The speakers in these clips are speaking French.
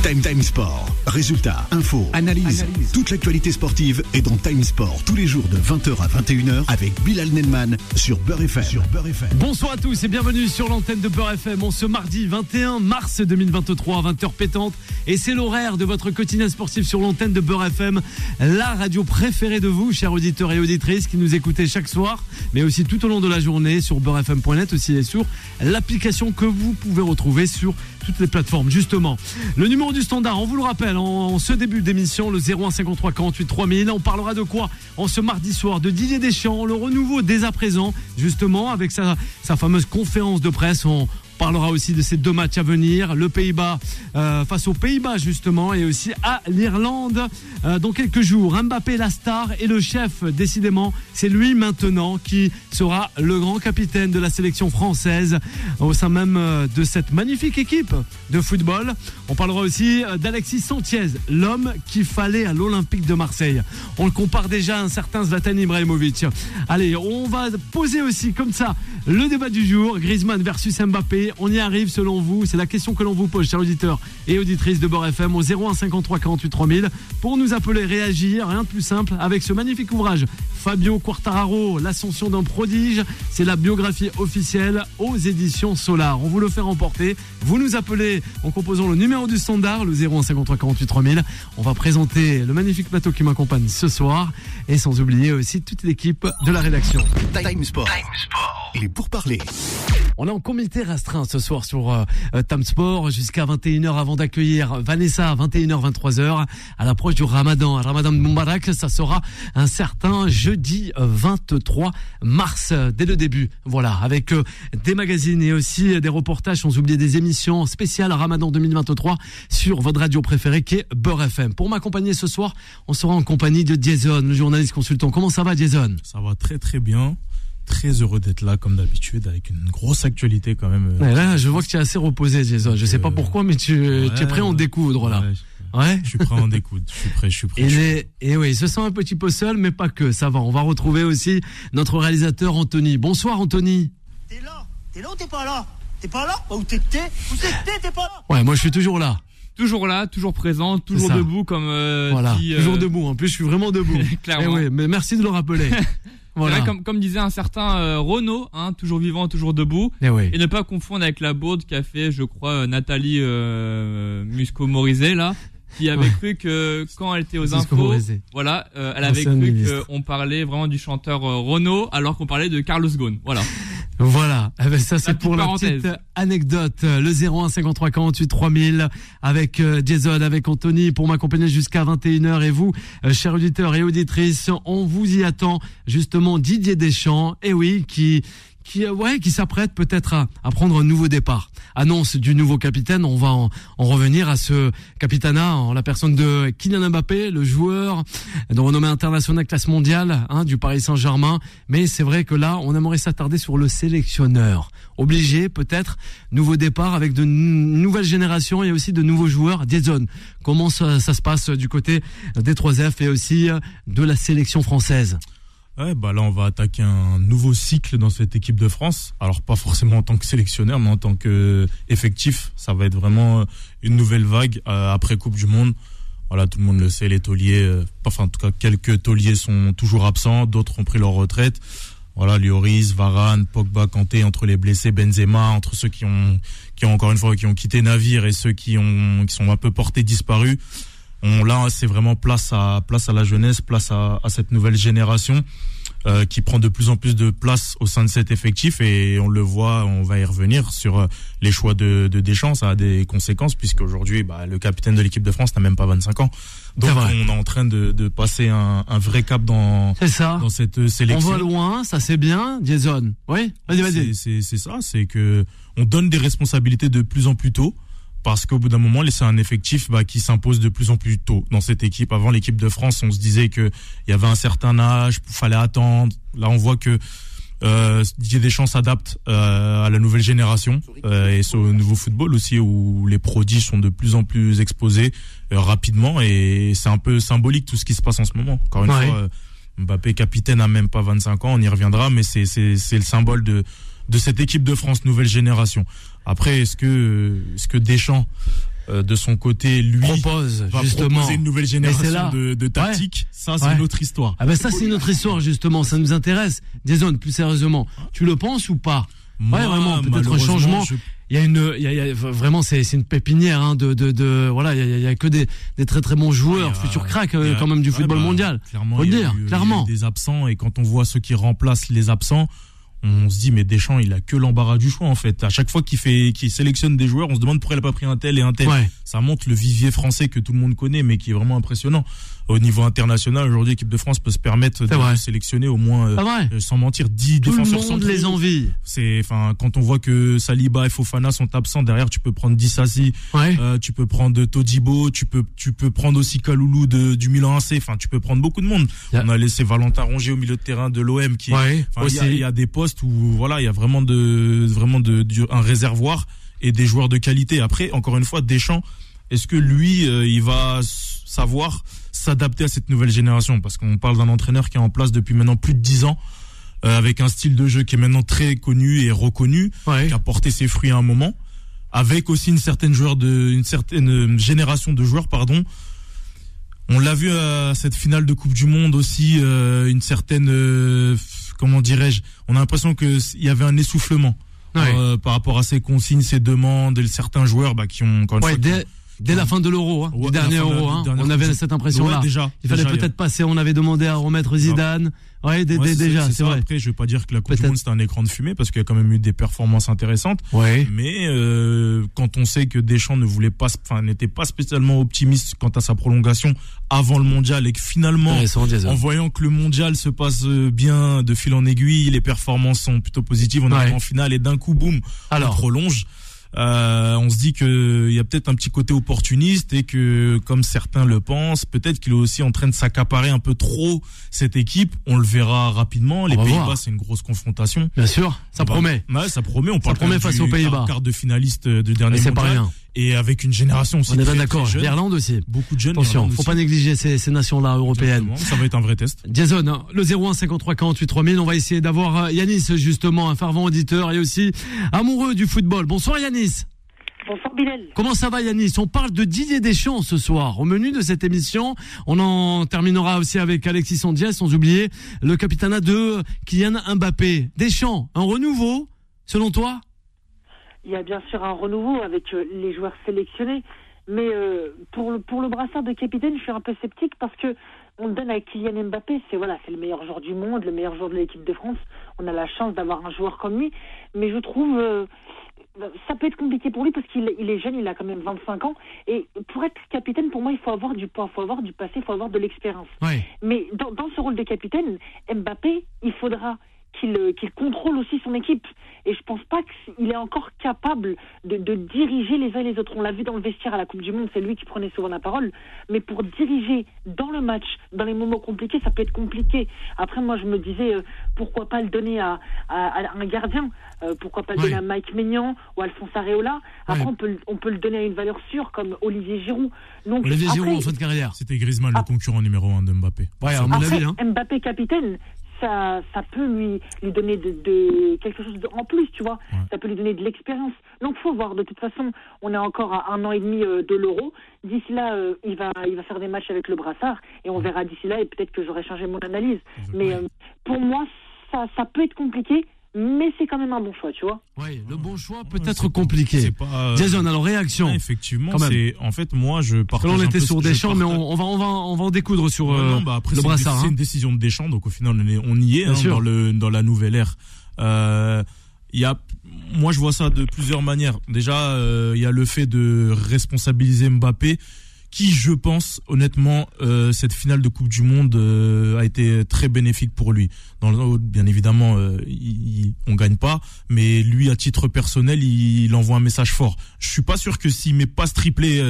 Time Time Sport. Résultats, infos, analyse. Toute l'actualité sportive est dans Time Sport tous les jours de 20h à 21h avec Bilal Nenman sur Beurre FM. Sur Beurre FM. Bonsoir à tous et bienvenue sur l'antenne de Beurre FM. On ce mardi 21 mars 2023 à 20h pétante et c'est l'horaire de votre quotidien sportif sur l'antenne de Beurre FM, la radio préférée de vous, chers auditeurs et auditrices qui nous écoutez chaque soir, mais aussi tout au long de la journée sur beurrefm.net aussi et sur l'application que vous pouvez retrouver sur toutes les plateformes. Justement, le numéro du standard, on vous le rappelle, en ce début d'émission, le 0153 48 3000. On parlera de quoi en ce mardi soir? De Didier Deschamps, le renouveau dès à présent, justement, avec sa, sa fameuse conférence de presse. Parlera aussi de ces deux matchs à venir, le Pays-Bas euh, face aux Pays-Bas justement et aussi à l'Irlande euh, dans quelques jours. Mbappé la star et le chef décidément, c'est lui maintenant qui sera le grand capitaine de la sélection française au sein même euh, de cette magnifique équipe de football. On parlera aussi d'Alexis Sanchez, l'homme qu'il fallait à l'Olympique de Marseille. On le compare déjà à un certain Zlatan Ibrahimovic. Allez, on va poser aussi comme ça le débat du jour, Griezmann versus Mbappé on y arrive selon vous C'est la question que l'on vous pose, chers auditeurs et auditrices de Bord FM au 01 53 48 3000 pour nous appeler, réagir, rien de plus simple avec ce magnifique ouvrage. Fabio Quartararo, l'ascension d'un prodige, c'est la biographie officielle aux éditions Solar. On vous le fait remporter. Vous nous appelez en composant le numéro du standard, le 01 53 48 3000. On va présenter le magnifique plateau qui m'accompagne ce soir et sans oublier aussi toute l'équipe de la rédaction. Time Sport. Il est pour parler. On est en comité restreint ce soir sur euh, euh, Tam Sport jusqu'à 21h avant d'accueillir Vanessa à 21h 23h à l'approche du Ramadan. Ramadan de Moubarak, ça sera un certain jeudi 23 euh, mars dès le début. Voilà, avec des magazines et aussi des reportages sans oublier des émissions spéciales Ramadan 2023 sur votre radio préférée qui est Beurre FM. Pour m'accompagner ce soir, on sera en compagnie de Jason, le journaliste consultant. Comment ça va Jason? Ça va très très bien très heureux d'être là comme d'habitude avec une grosse actualité quand même. Euh, là, je vois que tu es assez reposé, Jason. Je sais pas euh, pourquoi, mais tu, es prêt à en découdre là. Ouais, Je suis prêt à en découdre. Je suis prêt. Je suis prêt. Et, et oui, il se sent un petit peu seul, mais pas que. Ça va. On va retrouver aussi notre réalisateur Anthony. Bonsoir, Anthony. T'es là T'es là ou t'es pas là? T'es pas là? Où t'es Où t'es pas là? Ouais, moi je suis toujours là toujours là, toujours présent, toujours debout comme euh, voilà, toujours debout. En plus, je suis vraiment debout. Clairement. Eh oui, mais merci de le rappeler. comme, comme disait un certain euh, Renault, hein, toujours vivant, toujours debout. Et, eh et, ne pas confondre avec la bourde qu'a fait, je crois, euh, Nathalie euh, Musco-Morizet, là, qui avait cru que quand elle était aux infos, voilà, euh, elle avait cru qu'on parlait vraiment du chanteur Renault, alors qu'on parlait de Carlos Ghosn. Voilà. Voilà, eh ben, ça c'est pour la petite anecdote. Le 01 53 48 3000 avec euh, Jason, avec Anthony pour m'accompagner jusqu'à 21h et vous, euh, chers auditeurs et auditrices, on vous y attend. Justement Didier Deschamps, et oui, qui qui ouais qui s'apprête peut-être à, à, prendre un nouveau départ. Annonce du nouveau capitaine, on va en, en revenir à ce capitana en la personne de Kylian Mbappé, le joueur de renommée internationale classe mondiale hein, du Paris Saint-Germain. Mais c'est vrai que là, on aimerait s'attarder sur le sélectionneur. Obligé peut-être nouveau départ avec de nouvelles générations et aussi de nouveaux joueurs. Jason, comment ça, ça se passe du côté des 3F et aussi de la sélection française? Ouais, bah là, on va attaquer un nouveau cycle dans cette équipe de France. Alors, pas forcément en tant que sélectionneur, mais en tant qu'effectif. Ça va être vraiment une nouvelle vague euh, après Coupe du Monde. Voilà, tout le monde le sait, les tauliers, euh, enfin, en tout cas, quelques tauliers sont toujours absents, d'autres ont pris leur retraite. Voilà, Lloris, Varane, Pogba, Kanté, entre les blessés, Benzema, entre ceux qui ont, qui ont encore une fois, qui ont quitté navire et ceux qui ont, qui sont un peu portés disparus on, là, c'est vraiment place à, place à la jeunesse, place à, à cette nouvelle génération. Euh, qui prend de plus en plus de place au sein de cet effectif et on le voit, on va y revenir sur euh, les choix de, de Deschamps, ça a des conséquences puisqu'aujourd'hui bah, le capitaine de l'équipe de France n'a même pas 25 ans. Donc on est en train de, de passer un, un, vrai cap dans, ça. dans cette sélection. On va loin, ça c'est bien, Jason. Oui, vas-y, vas-y. C'est ça, c'est que on donne des responsabilités de plus en plus tôt parce qu'au bout d'un moment, c'est un effectif bah, qui s'impose de plus en plus tôt dans cette équipe. Avant l'équipe de France, on se disait que il y avait un certain âge, fallait attendre. Là, on voit que euh, Didier Deschamps s'adapte euh, à la nouvelle génération euh, et au nouveau football aussi où les prodiges sont de plus en plus exposés euh, rapidement et c'est un peu symbolique tout ce qui se passe en ce moment. Encore une fois, euh, Mbappé capitaine a même pas 25 ans, on y reviendra, mais c'est le symbole de de cette équipe de France nouvelle génération. Après, est-ce que, est-ce que Deschamps euh, de son côté, lui propose va justement proposer une nouvelle génération de, de tactiques. Ça, c'est une autre histoire. Ah ben ça, c'est une autre histoire justement. Ça nous intéresse. Jason, plus sérieusement, tu le penses ou pas? Moi, Ouais, vraiment, peut-être un changement. je- Il y a une, il y a, il y a- vraiment, c'est une pépinière hein, de, de, de, voilà, il y a, il y a que des, des très très bons joueurs, futurs cracks euh, quand même du ouais, football bah, mondial. Clairement, Faut il y a dire, eu- il y a eu clairement. des absents et quand on voit ceux qui remplacent les absents, on se dit mais Deschamps, il a que l'embarras du choix en fait. À chaque fois qu'il fait, qu'il sélectionne des joueurs, on se demande pourquoi il a pas pris un tel et un tel. Ouais. Ça montre le vivier français que tout le monde connaît, mais qui est vraiment impressionnant. Au niveau international, aujourd'hui, l'équipe de France peut se permettre de vrai. sélectionner au moins, euh, euh, sans mentir, 10 Tout le défenseurs monde centraux. les envie. C'est, enfin, quand on voit que Saliba et Fofana sont absents, derrière, tu peux prendre Dissasi, Ouais. euh, tu peux prendre Todibo, tu peux, tu peux prendre aussi Kaloulou de, du Milan AC. Enfin, tu peux prendre beaucoup de monde. On a laissé Valentin Rongier au milieu de terrain de l'OM qui, Ouais, il y a- y, des postes où, voilà, il y a vraiment de, vraiment de, un réservoir et des joueurs de qualité. Après, encore une fois, Deschamps, est-ce que lui, euh, il va savoir s'adapter à cette nouvelle génération? Parce qu'on parle d'un entraîneur qui est en place depuis maintenant plus de 10 ans, euh, avec un style de jeu qui est maintenant très connu et reconnu Ouais. qui a porté ses fruits à un moment, avec aussi une certaine joueur de, une certaine euh, génération de joueurs, pardon. On l'a vu à cette finale de Coupe du Monde aussi, euh, une certaine, euh, comment dirais-je, on a l'impression que s- il y avait un essoufflement Ouais. euh, par rapport à ces consignes, ces demandes, et certains joueurs bah, qui ont encore une Ouais, fois, dès, dès la fin de l'euro, hein, Ouais, du dernier de euro, hein, on avait cette impression-là. Ouais, déjà, il fallait peut-être passer, on avait demandé à remettre Zidane. Ouais, déjà, c'est vrai. Après, je vais pas dire que la Coupe du. Monde c'était un écran de fumée parce qu'il y a quand même eu des performances intéressantes. Ouais. Mais euh, quand on sait que Deschamps ne voulait pas, enfin n'était pas spécialement optimiste quant à sa prolongation avant le mondial et que finalement, en voyant que le mondial se passe euh, bien de fil en aiguille, les performances sont plutôt positives, on arrive en finale et d'un coup, boum, on Alors, prolonge. Euh, on se dit que il y a peut-être un petit côté opportuniste et que, comme certains le pensent, peut-être qu'il est aussi en train de s'accaparer un peu trop cette équipe. On le verra rapidement. Les Pays-Bas, c'est une grosse confrontation. bien sûr, ça promet. Ouais, ça promet. On parle promet quand même face du aux Pays-Bas. Quart, de finaliste du dernier c'est pas rien. Et avec une génération aussi On est bien d'accord. L'Irlande aussi. Beaucoup de jeunes. Attention, faut aussi. pas négliger ces, ces nations-là européennes. Exactement. Ça va être un vrai test. Jason, hein, le 01 53 48 3000, on va essayer d'avoir euh, Yanis justement, un fervent auditeur et aussi amoureux du football. Bonsoir Yanis. Bonsoir Bilal. Comment ça va Yanis? On parle de Didier Deschamps ce soir. Au menu de cette émission, on en terminera aussi avec Alexis Sandias, sans oublier le capitanat de Kylian Mbappé. Deschamps, un renouveau, selon toi? Il y a bien sûr un renouveau avec euh, les joueurs sélectionnés, mais euh, pour le pour le brassard de capitaine, je suis un peu sceptique parce que on le donne à Kylian Mbappé, c'est voilà, c'est le meilleur joueur du monde, le meilleur joueur de l'équipe de France. On a la chance d'avoir un joueur comme lui, mais je trouve euh, ça peut être compliqué pour lui parce qu'il il est jeune, il a quand même 25 ans et pour être capitaine, pour moi, il faut avoir du poids, faut avoir du passé, il faut avoir de l'expérience. Ouais. Mais dans, dans ce rôle de capitaine, Mbappé, il faudra qu'il euh, qu'il contrôle aussi son équipe. Et je pense pas qu'il est encore capable de, de diriger les uns et les autres. On l'a vu dans le vestiaire à la Coupe du Monde, c'est lui qui prenait souvent la parole. Mais pour diriger dans le match, dans les moments compliqués, ça peut être compliqué. Après, moi, je me disais, euh, pourquoi pas le donner à, à, à un gardien Euh, Pourquoi pas le donner à Mike Maignan ou Alphonse Areola Après, on, peut, le- on peut le donner à une valeur sûre comme Olivier Giroud. Donc, Olivier après, Giroud en fin de carrière. C'était Griezmann, Ah. le concurrent numéro un de Mbappé. Ouais, à mon Après, avis. Hein. Mbappé capitaine, ça, ça peut lui, lui donner de, de- quelque chose de, en plus, tu vois. Ouais. Ça peut lui donner de l'expérience. Donc, faut voir. De toute façon, on est encore à un an et demi euh, de l'Euro. D'ici là, euh, il va, il va faire des matchs avec le brassard, et on verra d'ici là. Et peut-être que j'aurai changé mon analyse. Mais euh, pour moi, ça, ça peut être compliqué, mais c'est quand même un bon choix, tu vois. Ouais, le bon choix peut Ouais, être c'est compliqué. c'est pas, euh, Jason, alors réaction. ouais, effectivement, Quand même. c'est en fait moi je Parce que partage. là, on un était peu sur Deschamps, mais on, on va, on va, on va en découdre sur Ouais, euh, non, bah après, le c'est une, brassard. c'est hein. une décision de Deschamps, donc au final on, est, on y est hein, dans le dans la nouvelle ère. Euh, Il y a, moi je vois ça de plusieurs manières. Déjà, euh, il y a le fait de responsabiliser Mbappé, qui je pense honnêtement euh, cette finale de Coupe du Monde euh, a été très bénéfique pour lui. Bien évidemment, euh, il, on gagne pas, mais lui à titre personnel, il, envoie un message fort. Je suis pas sûr que s'il met pas ce triplé.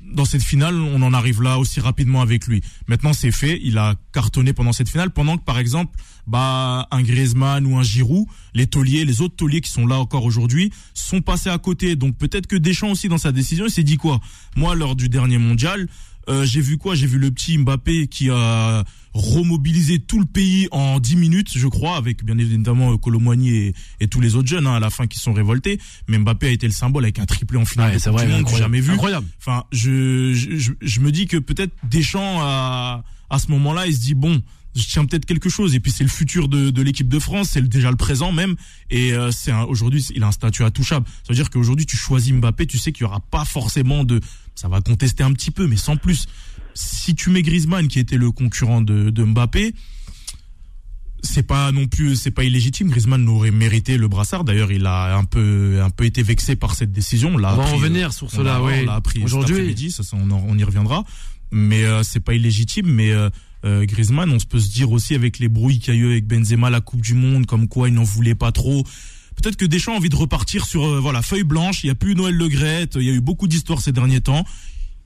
Dans cette finale, on en arrive là aussi rapidement avec lui. Maintenant, c'est fait. Il a cartonné pendant cette finale, pendant que, par exemple, bah, un Griezmann ou un Giroud, les tauliers, les autres tauliers qui sont là encore aujourd'hui, sont passés à côté. Donc, peut-être que Deschamps aussi, dans sa décision, il s'est dit quoi? Moi, lors du dernier mondial, Euh, j'ai vu quoi? J'ai vu le petit Mbappé qui a remobilisé tout le pays en 10 minutes, je crois, avec bien évidemment Colomboigny et, et, tous les autres jeunes hein, à la fin qui sont révoltés. Mais Mbappé a été le symbole avec un triplé en finale ouais, c'est vrai, monde jamais vu. Incroyable. Enfin, je, je, je, me dis que peut-être Deschamps à à ce moment-là, il se dit bon, je tiens peut-être quelque chose. Et puis c'est le futur de, de l'équipe de France, c'est déjà le présent même. Et euh, c'est aujourd'hui, il a un statut intouchable. Ça veut dire qu'aujourd'hui, tu choisis Mbappé, tu sais qu'il y aura pas forcément de, ça va contester un petit peu, mais sans plus. Si tu mets Griezmann, qui était le concurrent de, de Mbappé, c'est pas non plus c'est pas illégitime. Griezmann aurait mérité le brassard. D'ailleurs il a un peu un peu été vexé par cette décision. Là on va en revenir sur cela oui on l'a appris aujourd'hui. ça, on, on, y reviendra. Mais euh, c'est pas illégitime. Mais euh, euh, Griezmann, on se peut se dire aussi avec les brouilles qu'il y a eu avec Benzema la Coupe du Monde, comme quoi il n'en voulait pas trop. Peut-être que Deschamps a envie de repartir sur euh, voilà feuille blanche. Il y a plus Noël Le il y a eu beaucoup d'histoires ces derniers temps.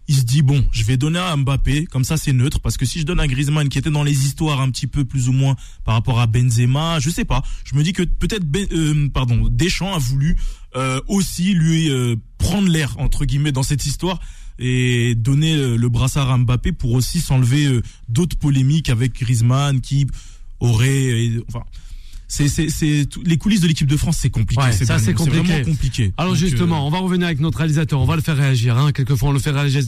Il se dit bon, je vais donner à Mbappé, comme ça c'est neutre, parce que si je donne à Griezmann qui était dans les histoires un petit peu plus ou moins par rapport à Benzema, je sais pas. Je me dis que peut-être ben, euh, pardon Deschamps a voulu aussi lui prendre l'air entre guillemets dans cette histoire et donner euh, le brassard à Mbappé pour aussi s'enlever euh, d'autres polémiques avec Griezmann qui aurait c'est c'est les coulisses de l'équipe de France c'est compliqué ouais, ça c'est compliqué. vraiment compliqué. alors justement euh, on va revenir avec notre réalisateur. On va le faire réagir hein. Quelquefois on le fait réagir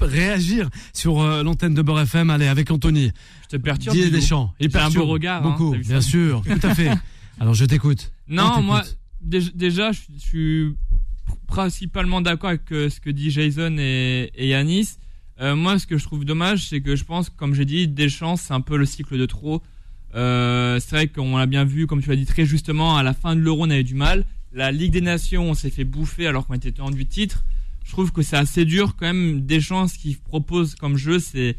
réagir, sur l'antenne de Beurre FM allez avec Anthony. Je te perturbe Didier Deschamps. Il un beau regard hein, beaucoup bien sûr. Tout à fait. Alors je t'écoute. Non moi déjà je suis principalement d'accord avec euh, ce que dit Jason et, et Yanis. Euh, moi, ce que je trouve dommage, c'est que je pense, comme j'ai dit, Deschamps, c'est un peu le cycle de trop. Euh, c'est vrai qu'on l'a bien vu, comme tu l'as dit très justement, à la fin de l'Euro, on avait du mal. La Ligue des Nations, on s'est fait bouffer alors qu'on était en du titre. Je trouve que c'est assez dur quand même. Deschamps, ce qu'il propose comme jeu, c'est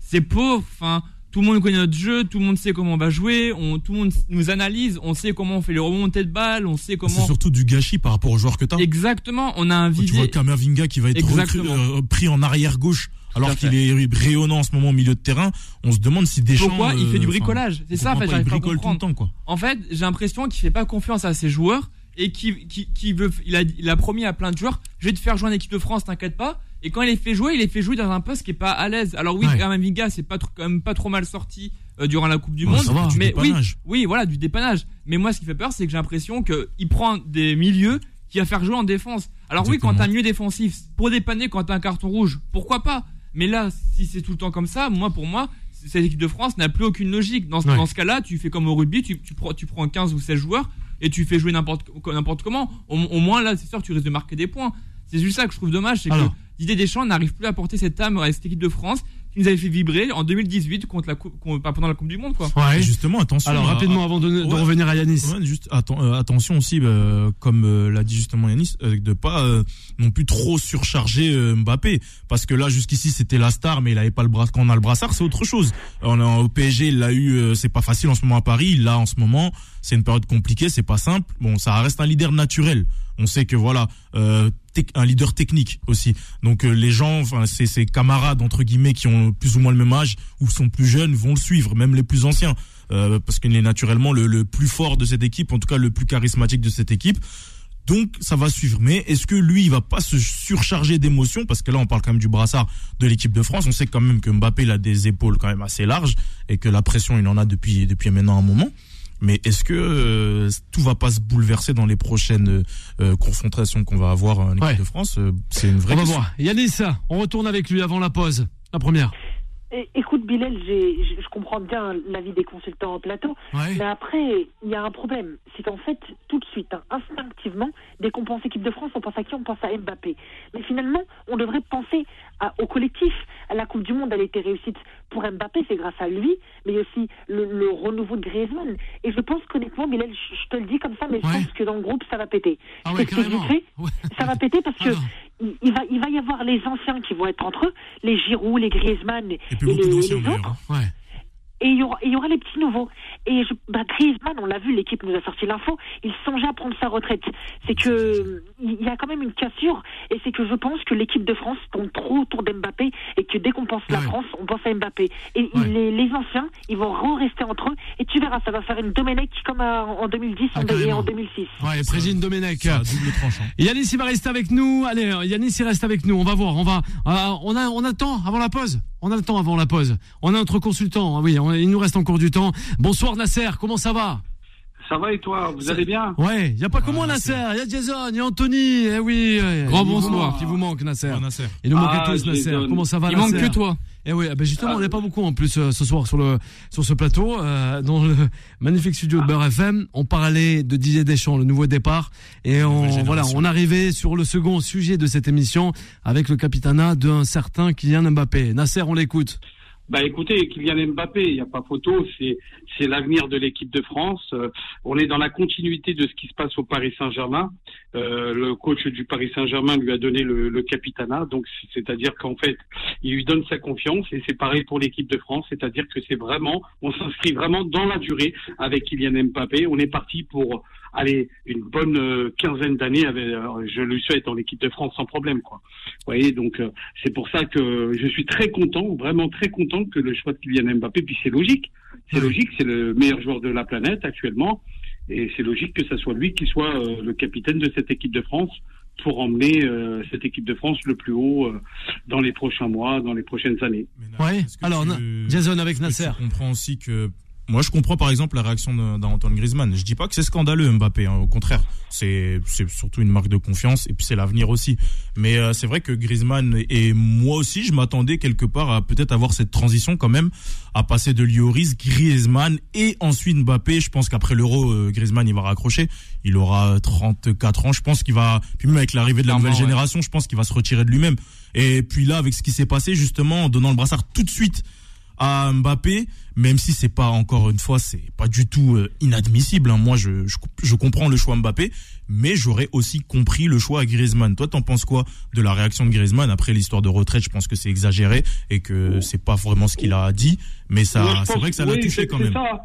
c'est pauvre. Enfin, tout le monde connaît notre jeu, tout le monde sait comment on va jouer, on, tout le monde nous analyse, on sait comment on fait les remontées de balles, on sait comment. C'est surtout du gâchis par rapport aux joueurs que tu as. Exactement, on a un vivier. Tu vois Kamervinga qui va être euh, pris en arrière gauche alors qu'il est rayonnant en ce moment au milieu de terrain, on se demande si Deschamps. Pourquoi il fait du euh, bricolage? C'est ça, en fait, il bricole tout le temps, quoi. En fait, j'ai l'impression qu'il fait pas confiance à ses joueurs et qui, qui, qui veut, il a, il a promis à plein de joueurs, je vais te faire jouer en équipe de France, t'inquiète pas. Et quand il est fait jouer, il est fait jouer dans un poste qui est pas à l'aise. Alors oui, ouais. Vinga, c'est pas quand même pas trop mal sorti euh, durant la Coupe du Monde. mais oui, oui, voilà, du dépannage. Mais moi, ce qui fait peur, c'est que j'ai l'impression qu'il prend des milieux qui va faire jouer en défense. Alors oui, quand t'as un milieu défensif, pour dépanner quand t'as un carton rouge, pourquoi pas? Mais là, si c'est tout le temps comme ça, moi, pour moi, cette équipe de France n'a plus aucune logique. Dans, dans ce cas-là, tu fais comme au rugby, tu, tu, tu prends 15 ou 16 joueurs et tu fais jouer n'importe n'importe comment. Au, au, moins là, c'est sûr, tu risques de marquer des points. C'est juste ça que je trouve dommage, c'est que Didier Deschamps n'arrive plus à porter cette âme à cette équipe de France qui nous avait fait vibrer en 2018 contre la coupe, pendant la Coupe du Monde, quoi. Ouais, justement, attention. Alors rapidement, avant de, revenir à Yanis. juste euh, attention aussi, bah, comme euh, l'a dit justement Yanis, euh, de pas non plus trop surcharger Mbappé, parce que là jusqu'ici c'était la star, mais il avait pas le bras. Quand on a le brassard, c'est autre chose. On a au PSG, il l'a eu, c'est pas facile en ce moment à Paris. Là, en ce moment, c'est une période compliquée, c'est pas simple. Bon, ça reste un leader naturel. On sait que voilà, euh, un leader technique aussi. Donc euh, les gens, enfin ses, ses, camarades entre guillemets qui ont plus ou moins le même âge ou sont plus jeunes vont le suivre, même les plus anciens, euh, parce qu'il est naturellement le, le, plus fort de cette équipe, en tout cas le plus charismatique de cette équipe. Donc ça va suivre. Mais est-ce que lui, il va pas se surcharger d'émotions? Parce que là, on parle quand même du brassard de l'équipe de France. On sait quand même que Mbappé il a des épaules quand même assez larges et que la pression, il en a depuis depuis maintenant un moment. Mais est-ce que euh, tout va pas se bouleverser dans les prochaines euh, confrontations qu'on va avoir en équipe de France? Euh, C'est une vraie. On va voir. Yanis, on retourne avec lui avant la pause. La première. Écoute, Bilal, je comprends bien l'avis des consultants en plateau, mais après, il y a un problème. C'est qu'en fait, tout de suite, hein, instinctivement, dès qu'on pense équipe de France, on pense à qui? On pense à Mbappé. Mais finalement, on devrait penser au collectif. La Coupe du Monde, elle a été réussite pour Mbappé, c'est grâce à lui, mais aussi le, renouveau de Griezmann. Et je pense qu'honnêtement, Bilal, je, te le dis comme ça, mais je pense que dans le groupe, ça va péter. Ah ouais, carrément. Ça va péter parce que il, va, il va y avoir les anciens qui vont être entre eux, les Giroud, les Griezmann et, les, autres. Hein. Et il y aura, il y aura les petits nouveaux. Et je, bah, Griezmann, on l'a vu, l'équipe nous a sorti l'info, il songeait à prendre sa retraite. C'est que il y a quand même une cassure, et c'est que je pense que l'équipe de France tombe trop autour d'Mbappé, et que dès qu'on pense la France, on pense à Mbappé. Et les, les, anciens, ils vont rester entre eux, et tu verras, ça va faire une Domenech comme en 2010 ah, et en 2006. Ouais, Président Domenech. Yanis, il va rester avec nous. Allez, Yanis, il reste avec nous. On va voir. On va. Euh, on a, on a le temps avant la pause. On a le temps avant la pause. On a notre consultant. Ah oui, il nous reste encore du temps. Bonsoir Nasser, comment ça va? Ça va et toi Vous allez bien? Ouais, il n'y a pas que moi Nasser, il y a Jason, il y a Anthony, eh oui. Grand bonsoir. Qui vous manque Nasser. Il nous manque ah, tous Nasser. Comment ça va Il manque que toi. Eh oui, ah ben justement, on n'est pas beaucoup en plus euh, ce soir sur le sur ce plateau euh, dans le magnifique studio de Beurre FM. On parlait de Didier Deschamps, le nouveau départ, et on voilà, on arrivait sur le second sujet de cette émission avec le capitana d'un certain Kylian Mbappé. Nasser, on l'écoute. Bah écoutez, Kylian Mbappé, il n'y a pas photo, c'est c'est l'avenir de l'équipe de France. Euh, on est dans la continuité de ce qui se passe au Paris Saint-Germain. Euh, le coach du Paris Saint-Germain lui a donné le, le capitana, donc c'est-à-dire qu'en fait, il lui donne sa confiance et c'est pareil pour l'équipe de France, c'est-à-dire que c'est vraiment, on s'inscrit vraiment dans la durée avec Kylian Mbappé. On est parti pour aller une bonne euh, quinzaine d'années, je le souhaite en équipe de France sans problème, quoi. Vous voyez, donc euh, c'est pour ça que je suis très content, vraiment très content que le choix de Kylian Mbappé, puis c'est logique, c'est logique, c'est le meilleur joueur de la planète actuellement, et c'est logique que ça soit lui qui soit euh, le capitaine de cette équipe de France pour emmener cette équipe de France le plus haut dans les prochains mois, dans les prochaines années. Oui, alors Jason avec Nasser. On comprend aussi que moi, je comprends par exemple la réaction d'Antoine Griezmann. Je dis pas que c'est scandaleux Mbappé, hein. au contraire, c'est surtout une marque de confiance et puis c'est l'avenir aussi. Mais euh, c'est vrai que Griezmann et moi aussi, je m'attendais quelque part à peut-être avoir cette transition quand même, à passer de Lloris, Griezmann et ensuite Mbappé. Je pense qu'après l'Euro, euh, Griezmann il va raccrocher. Il aura 34 ans. Je pense qu'il va, puis même avec l'arrivée de la nouvelle génération, je pense qu'il va se retirer de lui-même. Et puis là, avec ce qui s'est passé justement, en donnant le brassard tout de suite à Mbappé, même si c'est pas encore une fois, c'est pas du tout euh, inadmissible. Hein. Moi, je, je, comprends le choix Mbappé, mais j'aurais aussi compris le choix à Griezmann. Toi, t'en penses quoi de la réaction de Griezmann après l'histoire de retraite? Je pense que c'est exagéré et que c'est pas vraiment ce qu'il a dit, mais ça, c'est vrai que ça l'a touché quand même. Ça,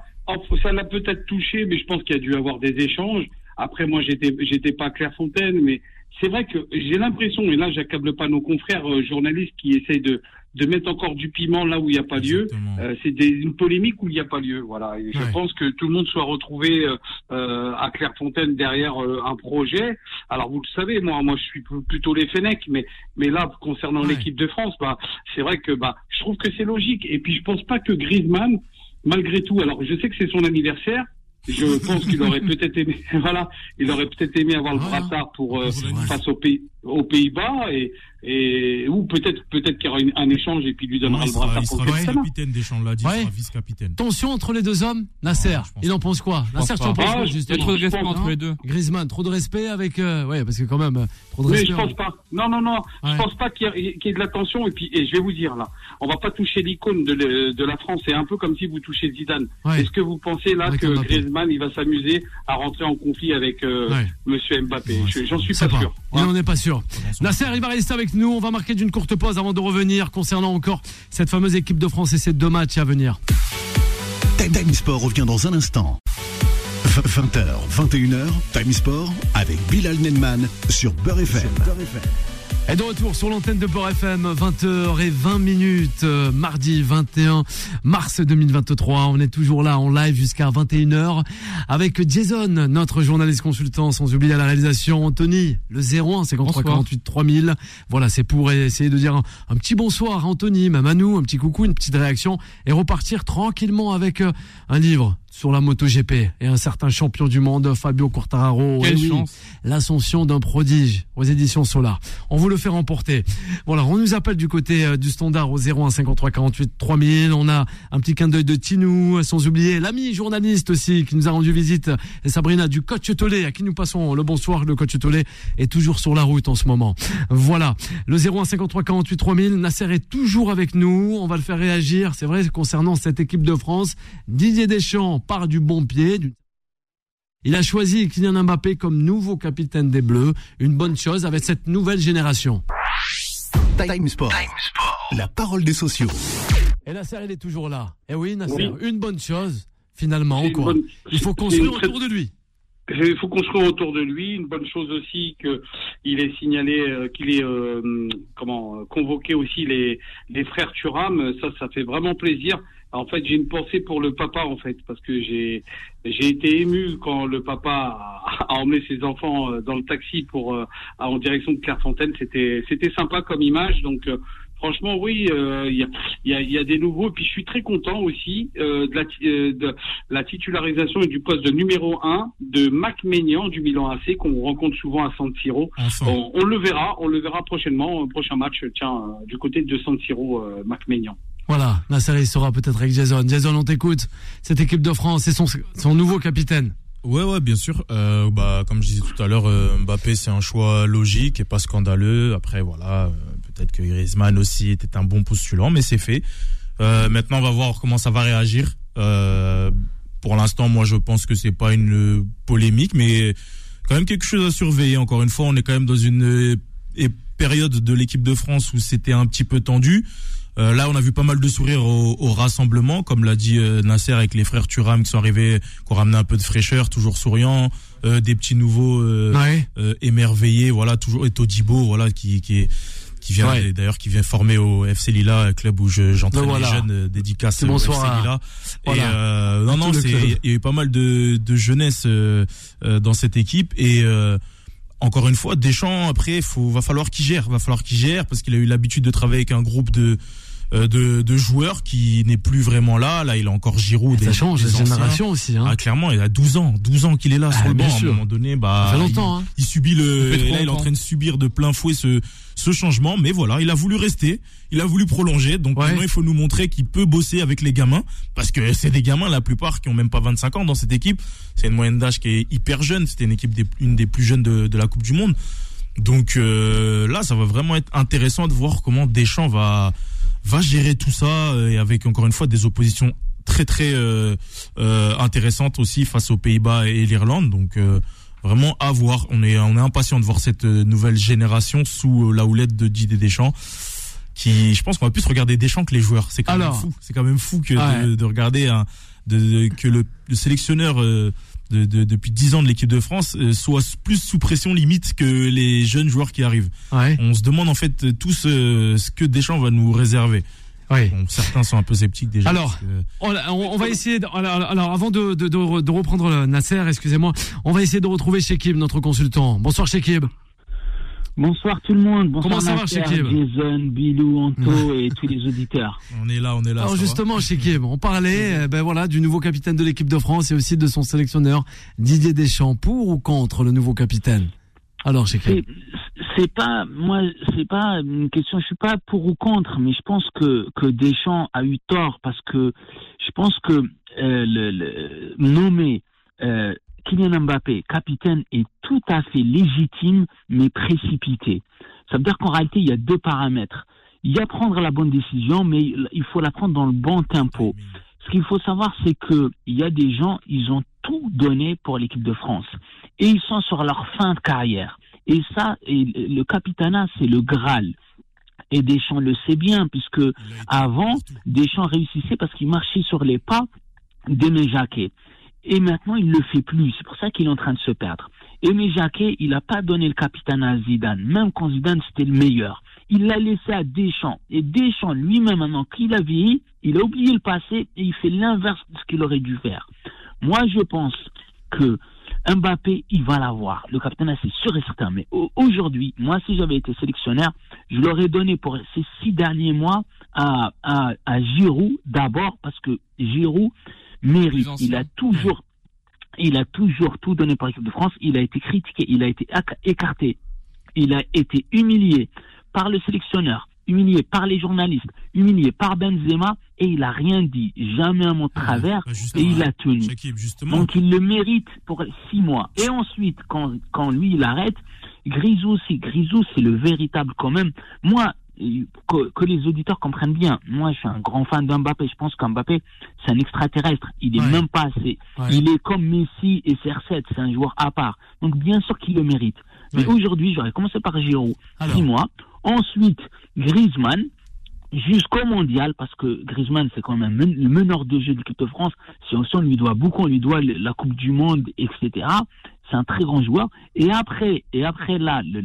ça l'a peut-être touché, mais je pense qu'il y a dû avoir des échanges. Après, moi, j'étais, j'étais pas Clairefontaine, mais c'est vrai que j'ai l'impression, et là, j'accable pas nos confrères euh, journalistes qui essayent de, de mettre encore du piment là où il n'y a pas lieu. Euh, c'est une polémique où il n'y a pas lieu. Voilà. Et je pense que tout le monde soit retrouvé euh, euh à Clairefontaine derrière euh, un projet. Alors vous le savez, moi, moi je suis plutôt les Fenech, mais mais là concernant l'équipe de France, bah c'est vrai que bah je trouve que c'est logique. Et puis je pense pas que Griezmann, malgré tout, alors je sais que c'est son anniversaire, je pense qu'il aurait peut-être aimé, voilà, il aurait peut-être aimé avoir le brassard pour euh, face aux pays, aux Pays-Bas et, et ou peut-être peut-être qu'il y aura un échange et puis lui donnera le brassard il pour sera vice-capitaine des champs là, il sera vice-capitaine. Tension entre les deux hommes, Nasser. il en pense quoi? Nasser, tu en penses quoi justement? Trop de respect entre les deux. Griezmann, trop de respect avec, euh, ouais, parce que quand même, trop de Mais respect. je pense pas. Non, non, non. Je pense pas qu'il y, ait de la tension et puis et je vais vous dire là, on va pas toucher l'icône de, de, la France. C'est un peu comme si vous touchez Zidane. Est-ce que vous pensez là que Griezmann il va s'amuser à rentrer en conflit avec euh, Monsieur Mbappé? J'en suis pas, sûr. On n'est pas sûr. Nasser, il va rester avec nous. On va marquer d'une courte pause avant de revenir concernant encore cette fameuse équipe de France et ces deux matchs à venir. Time Sport revient dans un instant. 20h, 21h, Time Sport avec Bilal Nenman sur Beurre FM. Et de retour sur l'antenne de Port FM, 20h20 minutes, euh, mardi 21 mars 2023. On est toujours là en live jusqu'à 21h avec Jason, notre journaliste consultant, sans oublier à la réalisation Anthony, le 01 53 48 3000. Voilà, c'est pour essayer de dire un, petit bonsoir à Anthony, même à nous, un petit coucou, une petite réaction et repartir tranquillement avec euh, un livre sur la MotoGP et un certain champion du monde, Fabio Quartararo. Quelle chance. L'ascension d'un prodige aux éditions Solar. On vous le fait remporter. Voilà, on nous appelle du côté euh, du standard au 01 53 48 3000. On a un petit clin d'œil de Tinou, sans oublier l'ami journaliste aussi qui nous a rendu visite, Sabrina du coach à qui nous passons le bonsoir. Le coach est toujours sur la route en ce moment. Voilà, le 01 53 48 3000. Nasser est toujours avec nous. On va le faire réagir. C'est vrai concernant cette équipe de France. Didier Deschamps part du bon pied. Il a choisi Kylian Mbappé comme nouveau capitaine des Bleus. Une bonne chose avec cette nouvelle génération. Time Sport. La parole des sociaux. Et Nasser, il est toujours là. Et eh oui, Nasser, une bonne chose, finalement, quoi. Il faut construire autour de lui. Il faut construire autour de lui. Une bonne chose aussi qu'il ait signalé, euh, qu'il ait euh, comment convoqué aussi les, les frères Turam. Ça, ça fait vraiment plaisir. En fait, j'ai une pensée pour le papa, en fait, parce que j'ai j'ai été ému quand le papa a, emmené ses enfants euh, dans le taxi pour en direction de Clairefontaine. C'était c'était sympa comme image. Donc Franchement, oui, euh, il y, a, y, a, des nouveaux. Et puis, je suis très content aussi euh, de, la, euh, de, la, titularisation et du poste de numéro 1 de Mac Maignan du Milan AC, qu'on rencontre souvent à San Siro. On, on, le verra, on le verra prochainement, prochain match, tiens, du côté de San Siro, Mac Maignan. Voilà, la série sera peut-être avec Jason. Jason, on t'écoute. Cette équipe de France et son, son nouveau capitaine. Ouais, ouais, bien sûr. Euh, bah, comme je disais tout à l'heure, Mbappé, c'est un choix logique et pas scandaleux. Après, voilà, Peut-être que Griezmann aussi était un bon postulant, mais c'est fait. Euh, maintenant, on va voir comment ça va réagir. Euh, pour l'instant, moi, je pense que c'est pas une polémique, mais quand même quelque chose à surveiller. Encore une fois, on est quand même dans une euh, période de l'équipe de France où c'était un petit peu tendu. Euh, là, on a vu pas mal de sourires au, au rassemblement, comme l'a dit euh, Nasser avec les frères Turam qui sont arrivés, qui ont ramené un peu de fraîcheur, toujours souriants, euh, des petits nouveaux émerveillés, voilà, toujours et Todibo, voilà, qui, qui est qui vient d'ailleurs qui vient former au FC Lila, club où j'entraîne les jeunes euh, dédicaces au FC Lila. Et euh, non non, il y a eu pas mal de, de jeunesse euh, euh, dans cette équipe. Et encore une fois, Deschamps après, faut va falloir qu'il gère, va falloir qu'il gère parce qu'il a eu l'habitude de travailler avec un groupe de euh, de, de joueurs qui n'est plus vraiment là. Là, il a encore Giroud. Ça change, la génération aussi. Hein. Ah, clairement, il a 12 ans, 12 ans qu'il est là ah, sur le banc. À un moment donné, bah, ça fait longtemps, il, hein. il subit le. là, il est en train de subir de plein fouet ce ce changement. Mais voilà, il a voulu rester, il a voulu prolonger. Donc maintenant, il faut nous montrer qu'il peut bosser avec les gamins parce que c'est des gamins la plupart qui ont même pas 25 ans dans cette équipe. C'est une moyenne d'âge qui est hyper jeune. C'était une équipe des, une des plus jeunes de, de la Coupe du Monde. Donc euh, là, ça va vraiment être intéressant de voir comment Deschamps va va gérer tout ça euh, et avec encore une fois des oppositions très très euh, euh, intéressantes aussi face aux Pays-Bas et l'Irlande. Donc vraiment à voir. On est on est impatient de voir cette nouvelle génération sous la houlette de Didier Deschamps. Qui, je pense qu'on va plus regarder Deschamps que les joueurs. C'est quand même fou. C'est quand même fou que de, de, regarder un, de, que le, le sélectionneur de, de, depuis 10 ans de l'équipe de France euh, soit plus sous pression limite que les jeunes joueurs qui arrivent. On se demande en fait tous euh, ce que Deschamps va nous réserver. certains sont un peu sceptiques déjà. Alors, on, va essayer. alors, avant de, de, de, reprendre Nasser, excusez-moi, on va essayer de retrouver Shekib, notre consultant. Bonsoir Shekib. Bonsoir tout le monde. Bonsoir Comment ça va, Jason, Bilou, Anto et tous les auditeurs. On est là, on est là. Alors justement, Kim, on parlait euh, ben voilà, du nouveau capitaine de l'équipe de France et aussi de son sélectionneur Didier Deschamps. Pour ou contre le nouveau capitaine? Alors, Kim. C'est pas, moi, c'est pas une question, je suis pas pour ou contre, mais je pense que, que Deschamps a eu tort parce que je pense que euh, le, le, nommer euh, Kylian Mbappé, capitaine, est tout à fait légitime, mais précipité. Ça veut dire qu'en réalité, il y a deux paramètres. Il y a prendre la bonne décision, mais il faut la prendre dans le bon tempo. Ce qu'il faut savoir, c'est que il y a des gens, ils ont tout donné pour l'équipe de France. Et ils sont sur leur fin de carrière. Et ça, le capitanat, c'est le Graal. Et Deschamps le sait bien, puisque avant, Deschamps réussissait parce qu'il marchait sur les pas d'Aimé Jacquet. Et maintenant, il ne le fait plus. C'est pour ça qu'il est en train de se perdre. Aimé Jacquet, il n'a pas donné le capitaine à Zidane, même quand Zidane c'était le meilleur. Il l'a laissé à Deschamps. Et Deschamps lui-même, maintenant qu'il a vieilli, il a oublié le passé et il fait l'inverse de ce qu'il aurait dû faire. Moi, je pense que Mbappé, il va l'avoir. Le capitaine, c'est sûr et certain. Mais aujourd'hui, moi, si j'avais été sélectionnaire, je l'aurais donné pour ces six derniers mois à, à, à Giroud d'abord, parce que Giroud, mérite. Il a toujours, il a toujours tout donné par l'équipe de France. Il a été critiqué, il a été écarté, il a été humilié par le sélectionneur, humilié par les journalistes, humilié par Benzema, et il a rien dit, jamais un mot de ah, travers, bah, et il a tenu. Donc il le mérite pour six mois. Et ensuite, quand, quand lui il arrête, Grisou aussi, Grisou c'est le véritable quand même. Moi, que, que, les auditeurs comprennent bien. Moi, je suis un grand fan d'Mbappé. Je pense qu'Mbappé, c'est un extraterrestre. Il est même pas assez. Il est comme Messi et CR7. C'est un joueur à part. Donc, bien sûr qu'il le mérite. Mais aujourd'hui, j'aurais commencé par Giroud, six mois. Ensuite, Griezmann. jusqu'au mondial, parce que Griezmann, c'est quand même le meneur de jeu de l'équipe de France. Si on, lui doit beaucoup, on lui doit la Coupe du Monde, etc. C'est un très grand joueur. Et après, et après là, le,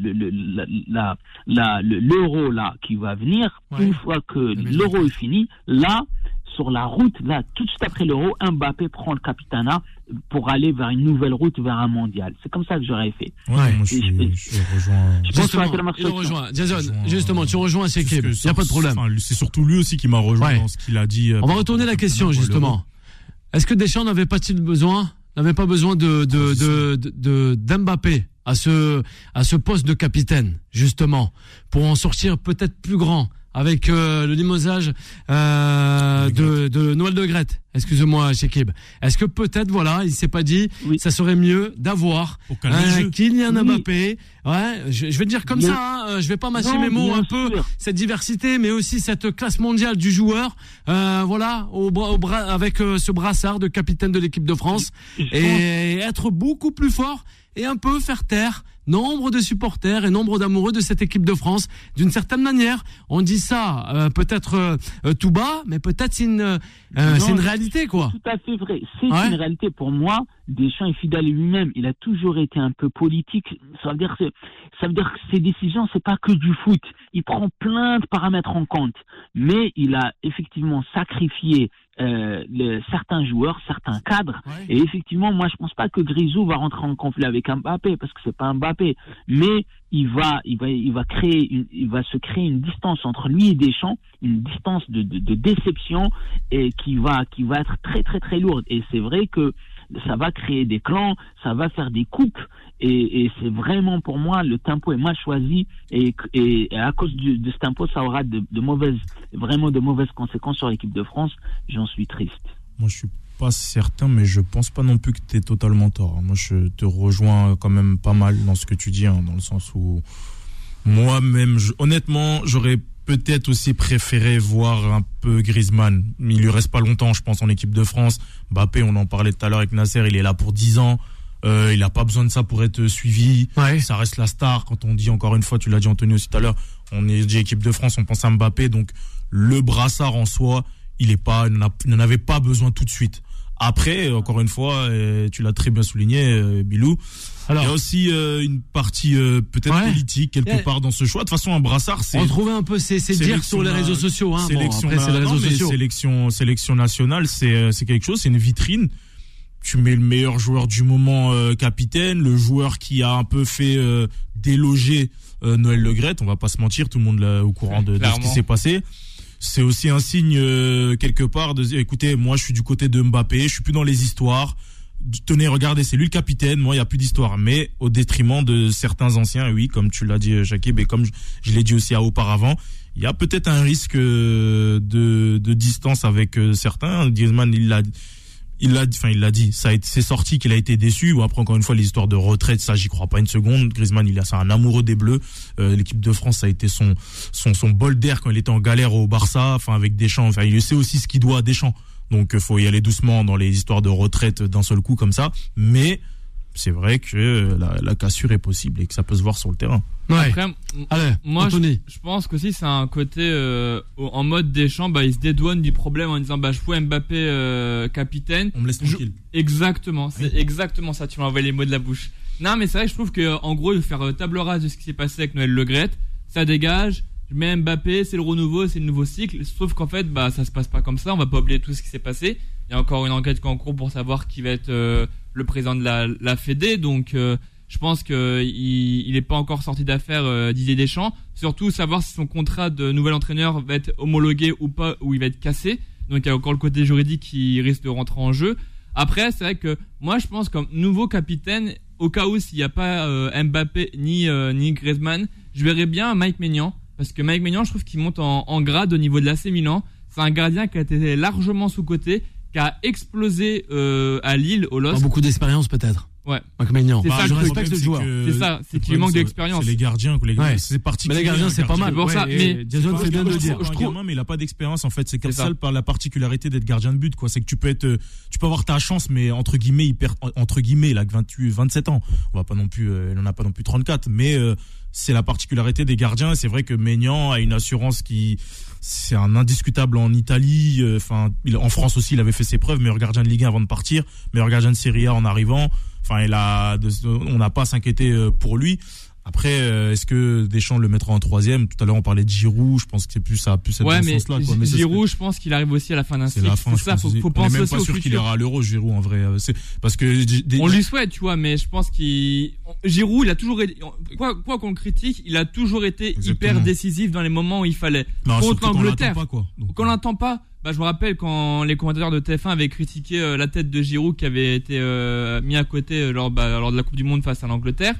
l'euro là qui va venir, une fois que l'euro est fini, là, sur la route, là, tout de suite après l'euro, Mbappé prend le capitanat pour aller vers une nouvelle route vers un mondial. C'est comme ça que j'aurais fait. Ouais, moi je, je, rejoins. Je pense que rejoint. Jason, justement, tu rejoins c'est Il n'y a pas de problème. C'est surtout lui aussi qui m'a rejoint dans ce qu'il a dit. Euh, On va retourner la question, justement. Est-ce que Deschamps n'avait pas-il besoin, n'avait pas besoin de, de, de, d'Mbappé à ce, à ce poste de capitaine, justement, pour en sortir peut-être plus grand? avec euh, le limogeage euh, de, de Noël de Grette. Excuse-moi, Shekib. Est-ce que peut-être, voilà, il s'est pas dit, ça serait mieux d'avoir un Kylian Mbappé. Ouais, je, vais dire comme ça. Hein, euh, je vais pas mâcher mes mots un peu cette diversité, mais aussi cette classe mondiale du joueur. Euh, voilà, au, au bras, avec euh, ce brassard de capitaine de l'équipe de France et être beaucoup plus fort et un peu faire taire nombre de supporters et nombre d'amoureux de cette équipe de France. D'une certaine manière, on dit ça euh, peut-être euh, euh, tout bas, mais peut-être c'est une, c'est une réalité, quoi. Tout à fait vrai. C'est une réalité pour moi. Deschamps est fidèle lui-même. Il a toujours été un peu politique. Ça veut dire que, ça veut dire que ses décisions, c'est pas que du foot. Il prend plein de paramètres en compte. Mais il a effectivement sacrifié euh, certains joueurs, certains cadres. Et effectivement, moi, je pense pas que Grisou va rentrer en conflit avec Mbappé parce que c'est pas Mbappé, mais il va, il va, il va créer, il va se créer une distance entre lui et Deschamps, une distance de, de, de déception et qui va, qui va être très, très, très lourde. Et c'est vrai que ça va créer des clans, ça va faire des coupes. Et, c'est vraiment pour moi le tempo est mal choisi. Et, à cause de ce tempo ça aura de, mauvaises vraiment de mauvaises conséquences sur l'équipe de France. J'en suis triste. Moi je suis pas certain mais je pense pas non plus que tu es totalement tort moi je te rejoins quand même pas mal dans ce que tu dis hein, dans le sens où moi-même honnêtement j'aurais peut-être aussi préféré voir un peu Griezmann. Il lui reste pas longtemps, je pense, en équipe de France. Mbappé, on en parlait tout à l'heure avec Nasser, il est là pour 10 ans. Euh, il n'a pas besoin de ça pour être suivi. Ça reste la star. Quand on dit encore une fois, tu l'as dit Anthony aussi tout à l'heure, on est équipe de France, on pense à Mbappé. Donc le brassard en soi, il est pas, il n'en avait pas besoin tout de suite. Après, encore une fois, tu l'as très bien souligné, euh, Bilou. Alors, il y a aussi euh, une partie peut-être politique quelque part dans ce choix. De toute façon, un brassard, c'est. On trouvait un peu ces, ces dires sur les réseaux sociaux. Hein. Sélection, bon, après, les réseaux sociaux. sélection, sélection nationale, c'est c'est quelque chose, c'est une vitrine tu mets le meilleur joueur du moment euh, capitaine, le joueur qui a un peu fait euh, déloger euh, Noël Le on va pas se mentir, tout le monde est au courant de, ce qui s'est passé. C'est aussi un signe quelque part de dire écoutez, moi je suis du côté de Mbappé, je suis plus dans les histoires. Tenez, regardez, c'est lui le capitaine, moi il y a plus d'histoire, mais au détriment de certains anciens, oui, comme tu l'as dit Jacques, et comme je, l'ai dit aussi auparavant, il y a peut-être un risque de, de distance avec certains. Griezmann, il l'a il l'a, enfin il l'a dit, ça c'est sorti qu'il a été déçu. Ou après encore une fois les histoires de retraite, ça j'y crois pas une seconde. Griezmann, il a, c'est un amoureux des Bleus. Euh, l'équipe de France, ça a été son son son bol d'air quand il était en galère au Barça, enfin avec Deschamps. Enfin il sait aussi ce qu'il doit à Deschamps. Donc il faut y aller doucement dans les histoires de retraite d'un seul coup comme ça. Mais c'est vrai que la, cassure est possible et que ça peut se voir sur le terrain. Après, moi, je, pense que si c'est un côté euh, en mode Deschamps, bah, il se dédouane du problème en disant bah, je fous Mbappé euh, capitaine. On me laisse tranquille. Exactement, c'est exactement ça. Tu m'as envoyé les mots de la bouche. Non, mais c'est vrai, je trouve que en gros, il faut faire euh, table rase de ce qui s'est passé avec Noël Legrette. Ça dégage. Je mets Mbappé, c'est le renouveau, c'est le nouveau cycle. Sauf qu'en fait, bah, ça se passe pas comme ça. On va pas oublier tout ce qui s'est passé. Il y a encore une enquête en cours pour savoir qui va être le président de la, la Fédé. Donc, euh, je pense qu'il il n'est pas encore sorti d'affaire euh, Didier Deschamps. Surtout savoir si son contrat de nouvel entraîneur va être homologué ou pas, ou il va être cassé. Donc il y a encore le côté juridique qui risque de rentrer en jeu. Après, c'est vrai que moi je pense comme nouveau capitaine, au cas où s'il n'y a pas euh, Mbappé ni ni Griezmann, je verrais bien Mike Maignan parce que Mike Maignan, je trouve qu'il monte en, en, grade au niveau de l'AC Milan. C'est un gardien qui a été largement sous côté qui a explosé euh, à Lille au LOSC. beaucoup d'expérience peut-être. Ouais. C'est bah, ça, je respecte le joueur. C'est ça, c'est qu'il manque d'expérience. C'est les gardiens, les ouais. c'est particulier. Mais les gardiens, c'est pas mal. Pour ça, mais Jason fait bien de le dire. Je trouve, mais il a pas d'expérience en fait. C'est comme ça par la particularité d'être gardien de but, quoi. C'est que tu peux être, tu peux avoir ta chance, mais entre guillemets, il perd entre guillemets, il a que 28, 27 ans. On va pas non plus, euh, il en a pas non plus 34, mais euh, c'est la particularité des gardiens. C'est vrai que Maignan a une assurance qui c'est un indiscutable en Italie. Enfin, en France aussi, il avait fait ses preuves. Meilleur gardien de Ligue 1 avant de partir, meilleur gardien de Serie A en arrivant. Enfin, il a, on n'a pas à s'inquiéter pour lui. Après, euh, est-ce que Deschamps le mettra en troisième? Tout à l'heure, on parlait de Giroud. Je pense que c'est plus ça, plus cette ouais, mais sens-là. Mais Giroud, je pense qu'il arrive aussi à la fin d'un cycle. C'est la fin. ça, faut, faut penser on est même pas sûr qu'il ira à l'Euro, Giroud, en vrai. Euh, c'est parce que on lui souhaite, tu vois, mais je pense qu'il Giroud, il a toujours été, quoi quoi qu'on le critique, il a toujours été hyper décisif dans les moments où il fallait. Non, contre l'Angleterre. Quand on l'entend pas. Bah, je me rappelle quand les commentateurs de TF1 avaient critiqué euh, la tête de Giroud qui avait été mis à côté lors, bah, lors de la Coupe du Monde face à l'Angleterre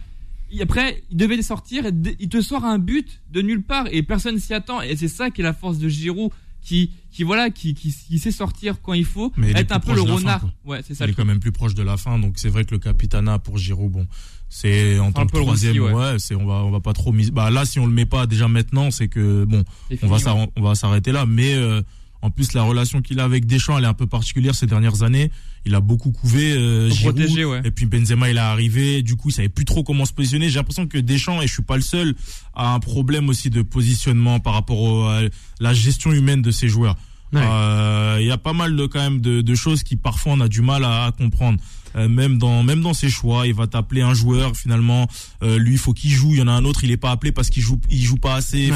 après, il devait sortir et il te sort un but de nulle part et personne s'y attend. Et c'est ça qui est la force de Giroud qui, qui voilà, qui, qui, sait sortir quand il faut, Mais être un peu le renard. ouais, c'est ça. Il est quand même plus proche de la fin, donc c'est vrai que le capitana pour Giroud, bon, c'est en tant que troisième, ouais, c'est on va on va pas trop mis. Bah là, si on le met pas déjà maintenant, c'est que bon, on va on va s'arrêter là. Mais euh, en plus, la relation qu'il a avec Deschamps, elle est un peu particulière ces dernières années. Il a beaucoup couvé euh, Giroud, et puis Benzema il est arrivé. Du coup, il savait plus trop comment se positionner. J'ai l'impression que Deschamps, et je suis pas le seul, a un problème aussi de positionnement par rapport à la gestion humaine de ses joueurs. Euh, il y a pas mal de quand même de, choses qui parfois on a du mal à, comprendre. Euh, même dans même dans ses choix, il va t'appeler un joueur finalement. Euh, lui, il faut qu'il joue. Il y en a un autre, il est pas appelé parce qu'il joue, il joue pas assez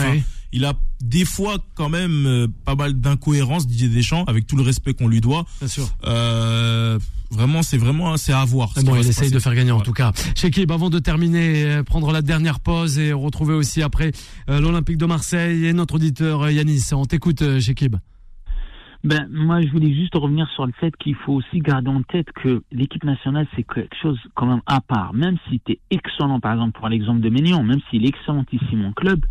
il a des fois quand même euh, pas mal d'incohérences Didier Deschamps avec tout le respect qu'on lui doit. Bien sûr. Euh, vraiment c'est vraiment c'est à voir. Bon, il essaye de faire gagner en tout cas. Shekib, avant de terminer, euh, prendre la dernière pause et retrouver aussi après l'Olympique de Marseille et notre auditeur Yanis. On t'écoute Shekib. Ben, moi, je voulais juste revenir sur le fait qu'il faut aussi garder en tête que l'équipe nationale, c'est quelque chose quand même à part. Même si tu es excellent, par exemple, pour l'exemple de Ménion, même s'il est excellentissime en club,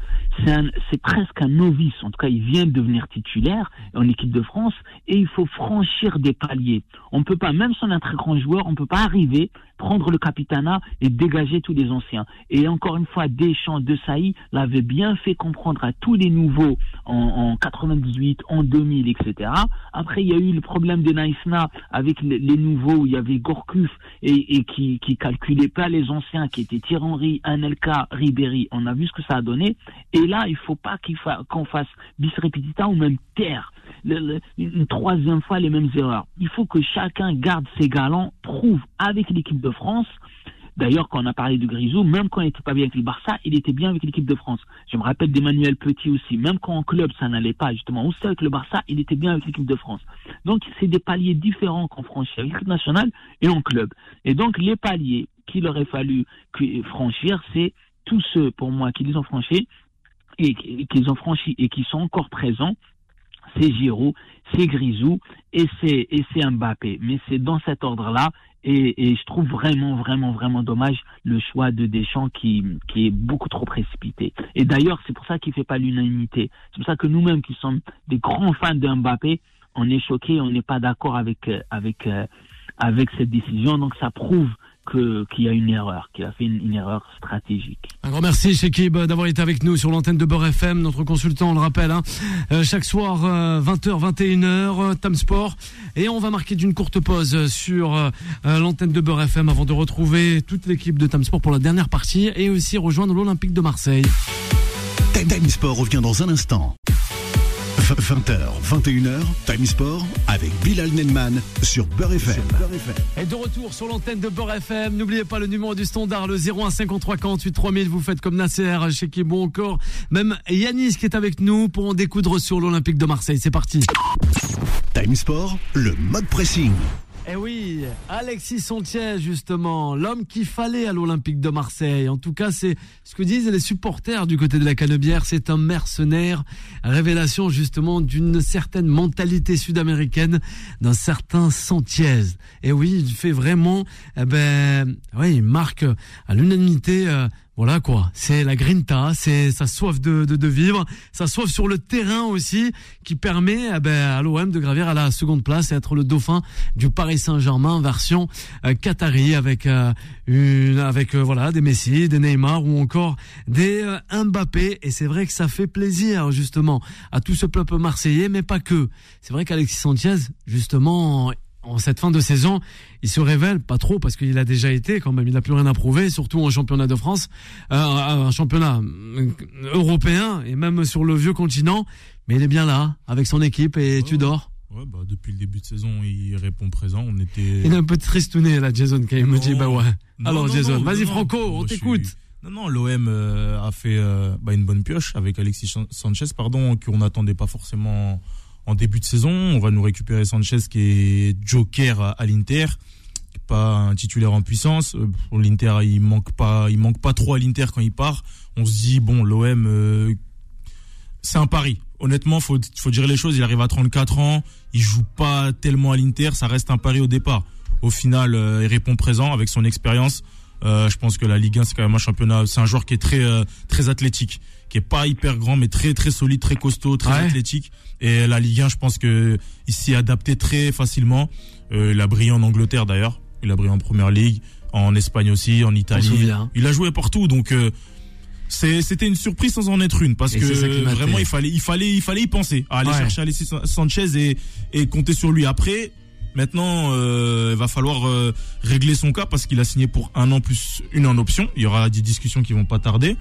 c'est presque un novice. En tout cas, il vient de devenir titulaire en équipe de France et il faut franchir des paliers. On peut pas, même si on est un très grand joueur, on peut pas arriver prendre le capitana et dégager tous les anciens. Et encore une fois, Deschamps de Sailly l'avait bien fait comprendre à tous les nouveaux en, en 98, en 2000, etc. Après, il y a eu le problème de Naïsna avec les, nouveaux où il y avait Gorkuf et, qui, qui calculait pas les anciens, qui étaient Thierry Anelka, Ribéry. On a vu ce que ça a donné. Et là, il faut pas qu'on fasse bis repetita ou même terre une troisième fois les mêmes erreurs. Il faut que chacun garde ses galants, prouve avec l'équipe de France. D'ailleurs, quand on a parlé de Grisou, même quand il n'était pas bien avec le Barça, il était bien avec l'équipe de France. Je me rappelle d'Emmanuel Petit aussi. Même quand en club, ça n'allait pas, justement, aussi avec le Barça, il était bien avec l'équipe de France. Donc, c'est des paliers différents qu'on franchit avec l'équipe nationale et en club. Et donc, les paliers qu'il aurait fallu franchir, c'est tous ceux, pour moi, qui les ont franchis et qui sont encore présents c'est Giroud, c'est Grisou et c'est Mbappé. Mais c'est dans cet ordre-là et, et, je trouve vraiment vraiment vraiment dommage le choix de Deschamps qui qui est beaucoup trop précipité. Et d'ailleurs c'est pour ça qu'il fait pas l'unanimité. C'est pour ça que nous-mêmes qui sommes des grands fans de Mbappé, on est choqués, on n'est pas d'accord avec avec avec cette décision. Donc ça prouve qu'il y a une erreur, qu'il a fait une, erreur stratégique. Un grand merci Shekib d'avoir été avec nous sur l'antenne de Beurre FM, notre consultant, on le rappelle, hein, euh, chaque soir 20h, euh, 21h, euh, Tam Sport. Et on va marquer d'une courte pause sur l'antenne de Beurre FM avant de retrouver toute l'équipe de Tam Sport pour la dernière partie et aussi rejoindre l'Olympique de Marseille. Time Sport revient dans un instant. 20h, 21h, Time Sport avec Bilal Nenman sur Beurre FM. Et de retour sur l'antenne de Beurre FM. N'oubliez pas le numéro du standard, le 0153 48 3000. Vous faites comme Nasser, chez Kibou encore. Même Yanis qui est avec nous pour en découdre sur l'Olympique de Marseille. C'est parti. Time Sport, le mode pressing. Eh oui, Alexis Sontier, justement, l'homme qu'il fallait à l'Olympique de Marseille. En tout cas, c'est ce que disent les supporters du côté de la Canebière. C'est un mercenaire. Révélation, justement, d'une certaine mentalité sud-américaine, d'un certain Sontier. Et oui, il fait vraiment, eh ben, oui, il marque à l'unanimité, euh, voilà quoi, c'est la grinta, c'est sa soif de, de, de, vivre, sa soif sur le terrain aussi, qui permet eh ben, à l'OM de gravir à la seconde place et être le dauphin du Paris Saint-Germain version euh, Qatari avec euh, une, avec euh, voilà des Messi, des Neymar ou encore des euh, Mbappé. Et c'est vrai que ça fait plaisir justement à tout ce peuple marseillais, mais pas que. C'est vrai qu'Alexis Sanchez justement en cette fin de saison, il se révèle pas trop parce qu'il a déjà été quand même, il n'a plus rien à prouver, surtout en championnat de France, euh, un championnat euh, européen et même sur le vieux continent, mais il est bien là, avec son équipe, et tu dors Ouais, bah, depuis le début de saison, il répond présent. On était. Il est un peu tristouné, là, Jason, quand il me dit, bah ouais. Alors, Jason, vas-y, Franco, on t'écoute. Non, non, l'OM euh, a fait euh, bah, une bonne pioche avec Alexis Sanchez, pardon, qu'on n'attendait pas forcément en début de saison. On va nous récupérer Sanchez qui est joker à, l'Inter, pas un titulaire en puissance. Euh, pour l'Inter, il manque pas, il manque pas trop à l'Inter quand il part. On se dit bon, l'OM, c'est un pari. Honnêtement, faut faut dire les choses. Il arrive à 34 ans, il joue pas tellement à l'Inter, ça reste un pari au départ. Au final, il répond présent avec son expérience. Euh, je pense que la Ligue 1 c'est quand même un championnat, c'est un joueur qui est très euh, très athlétique, qui est pas hyper grand mais très très solide, très costaud, très athlétique. Et la Ligue 1, je pense que il s'y adapté très facilement. Euh, il a brillé en Angleterre d'ailleurs, il a brillé en Première Ligue, en Espagne aussi, en Italie. Il a joué partout donc c'était une surprise sans en être une parce que vraiment il fallait il fallait il fallait y penser à aller chercher Alexis Sanchez et et compter sur lui après Maintenant, euh, il va falloir euh, régler son cas parce qu'il a signé pour un an plus une en option. Il y aura des discussions qui vont pas tarder.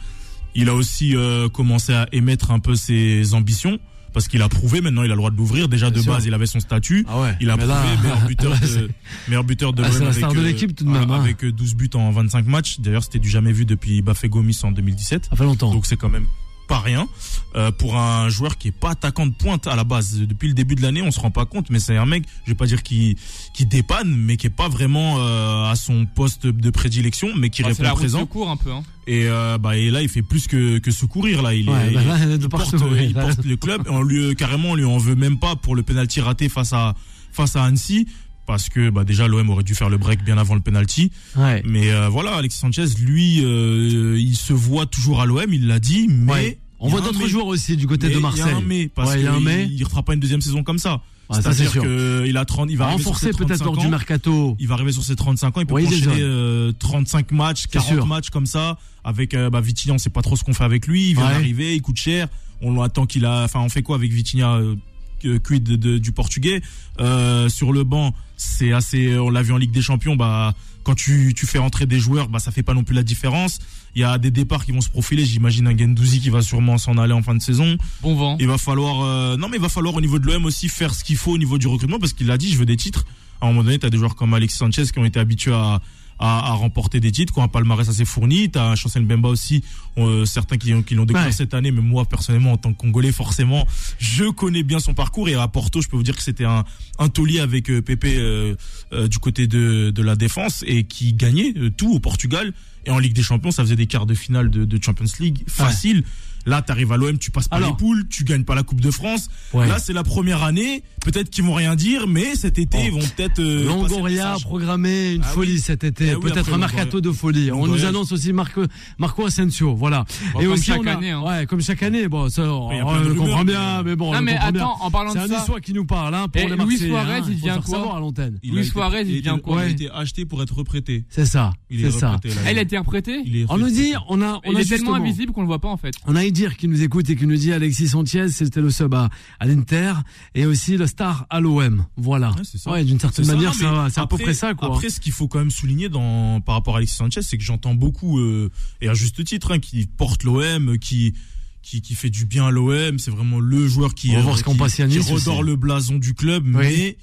Il a aussi euh, commencé à émettre un peu ses ambitions parce qu'il a prouvé maintenant il a le droit de l'ouvrir déjà de base il avait son statut. Ah ouais, il a prouvé meilleur buteur de meilleur buteur de, ah, avec, de l'équipe tout de même hein. avec 12 buts en 25 matchs. D'ailleurs c'était du jamais vu depuis Bafé Gomis en 2017 ça fait longtemps. Donc c'est quand même pas rien euh, pour un joueur qui est pas attaquant de pointe à la base. Depuis le début de l'année, on se rend pas compte, mais c'est un mec, je vais pas dire qui qui dépanne, mais qui est pas vraiment euh, à son poste de prédilection, mais qui bah, répond la présent. Secours un peu. Hein. Et euh, bah et là, il fait plus que que secourir là. Il, est, bah il, porte, le club. Et on lui carrément, on lui en veut même pas pour le penalty raté face à face à Annecy parce que bah déjà l'OM aurait dû faire le break bien avant le penalty. Ouais. Mais euh, voilà, Alexis Sanchez, lui, euh, il se voit toujours à l'OM, il l'a dit, mais on voit d'autres joueurs aussi du côté de Marseille. Il y a un mais parce qu'il ne refera pas une deuxième saison comme ça. C'est-à-dire qu'il a 30, il va renforcer peut-être lors du mercato. Il va arriver sur ses 35 ans, il peut oui, enchaîner 35 euh, matchs, 40 matchs comme ça avec bah, Vitinha, on sait pas trop ce qu'on fait avec lui, il vient d'arriver, il coûte cher. On attend qu'il a enfin on fait quoi avec Vitinha quid de, du portugais. Euh, sur le banc, c'est assez. On l'a vu en Ligue des Champions. Bah, quand tu, tu fais entrer des joueurs, bah, ça fait pas non plus la différence. Il y a des départs qui vont se profiler. J'imagine un Gendouzi qui va sûrement s'en aller en fin de saison. Bon vent. Il va falloir. Euh, non, mais il va falloir au niveau de l'OM aussi faire ce qu'il faut au niveau du recrutement parce qu'il a dit, je veux des titres. À un moment donné, tu as des joueurs comme Alexis Sanchez qui ont été habitués à à, à, remporter des titres, quoi. Un palmarès assez fourni. T'as Chancel Bemba aussi, euh, certains qui, qui l'ont découvert cette année, mais moi personnellement en tant que Congolais, forcément, je connais bien son parcours. Et à Porto, je peux vous dire que c'était un, un taulier avec euh, Pépé euh, euh, du côté de, de la défense et qui gagnait tout au Portugal. Et en Ligue des Champions, ça faisait des quarts de finale de, de Champions League facile. Là, tu arrives à l'OM, tu passes pas les poules, tu gagnes pas la Coupe de France. Là, c'est la première année. Peut-être qu'ils vont rien dire, mais cet été, ils vont peut-être. Euh, Longoria a programmé une ah folie cet été. Eh peut-être un mercato de folie. On nous annonce aussi Marco, Marco Asensio. Voilà. Et comme chaque année. Hein. Ouais, comme chaque année. Bon, ça, on, comprend bien, mais bon. Non, mais attends, en parlant de ça. C'est un qui nous parle, hein, pour et les Luis Suarez, il vient quoi à l'antenne. Luis Suarez, il vient quoi Il a été acheté pour être reprêté. C'est ça. C'est ça. Il a été reprêté On nous dit, on a, on est tellement invisible qu'on le voit pas en fait. On a dire qui nous écoute qui nous dit Alexis Sanchez, c'était le sub à, l'Inter et aussi le star à l'OM. Voilà. Ouais, d'une certaine manière, c'est à peu près ça. Quoi. Après, ce qu'il faut quand même souligner dans, par rapport à Alexis Sanchez, c'est que j'entends beaucoup, euh, et à juste titre, hein, qui porte l'OM, qui, qui, qui fait du bien à l'OM. C'est vraiment le joueur qui, euh, qui, redore le blason du club. Mais,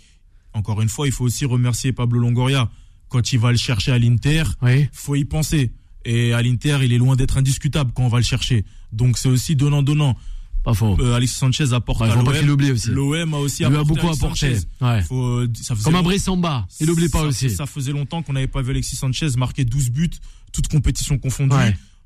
encore une fois, il faut aussi remercier Pablo Longoria. Quand il va le chercher à l'Inter, il faut y penser. Et à l'Inter, il est loin d'être indiscutable quand on va le chercher. Donc c'est aussi donnant-donnant. Pas faux. Euh, Alexis Sanchez apporte à l'OM. aussi. L'OM a aussi apporté. Il a beaucoup apporté. Ouais. Faut, euh, ça Comme un Brissamba. Il n'oublie pas aussi. Ça faisait longtemps qu'on n'avait pas vu Alexis Sanchez marquer 12 buts, toutes compétitions confondues.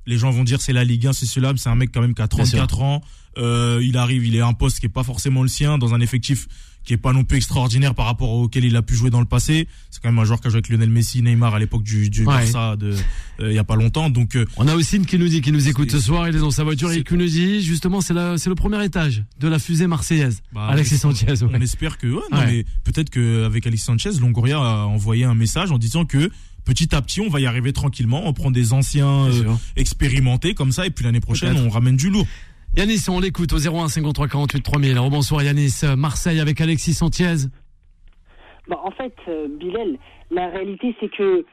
Les gens vont dire c'est la Ligue 1, c'est cela, mais c'est un mec quand même qui a 34 ans. Euh, il arrive, il est à un poste qui est pas forcément le sien, dans un effectif qui est pas non plus extraordinaire par rapport auquel il a pu jouer dans le passé. C'est quand même un joueur qui a joué avec Lionel Messi, Neymar à l'époque du, du Barça de euh, il y a pas longtemps. Donc euh, on a aussi qui nous dit qui nous écoute ce soir, il est dans sa voiture et qui nous dit justement c'est c'est le premier étage de la fusée marseillaise. Bah, Alexis Sanchez. On espère que ouais, non, mais peut-être qu'avec Alexis Sanchez, Longoria a envoyé un message en disant que petit à petit, on va y arriver tranquillement. On prend des anciens euh, expérimentés comme ça, et puis l'année prochaine, on ramène du lourd. Yanis, on l'écoute au 01 53 48 3000. bonsoir Yanis. Marseille avec Alexis Sanchez. Bah, en fait, euh, Bilal, la réalité c'est que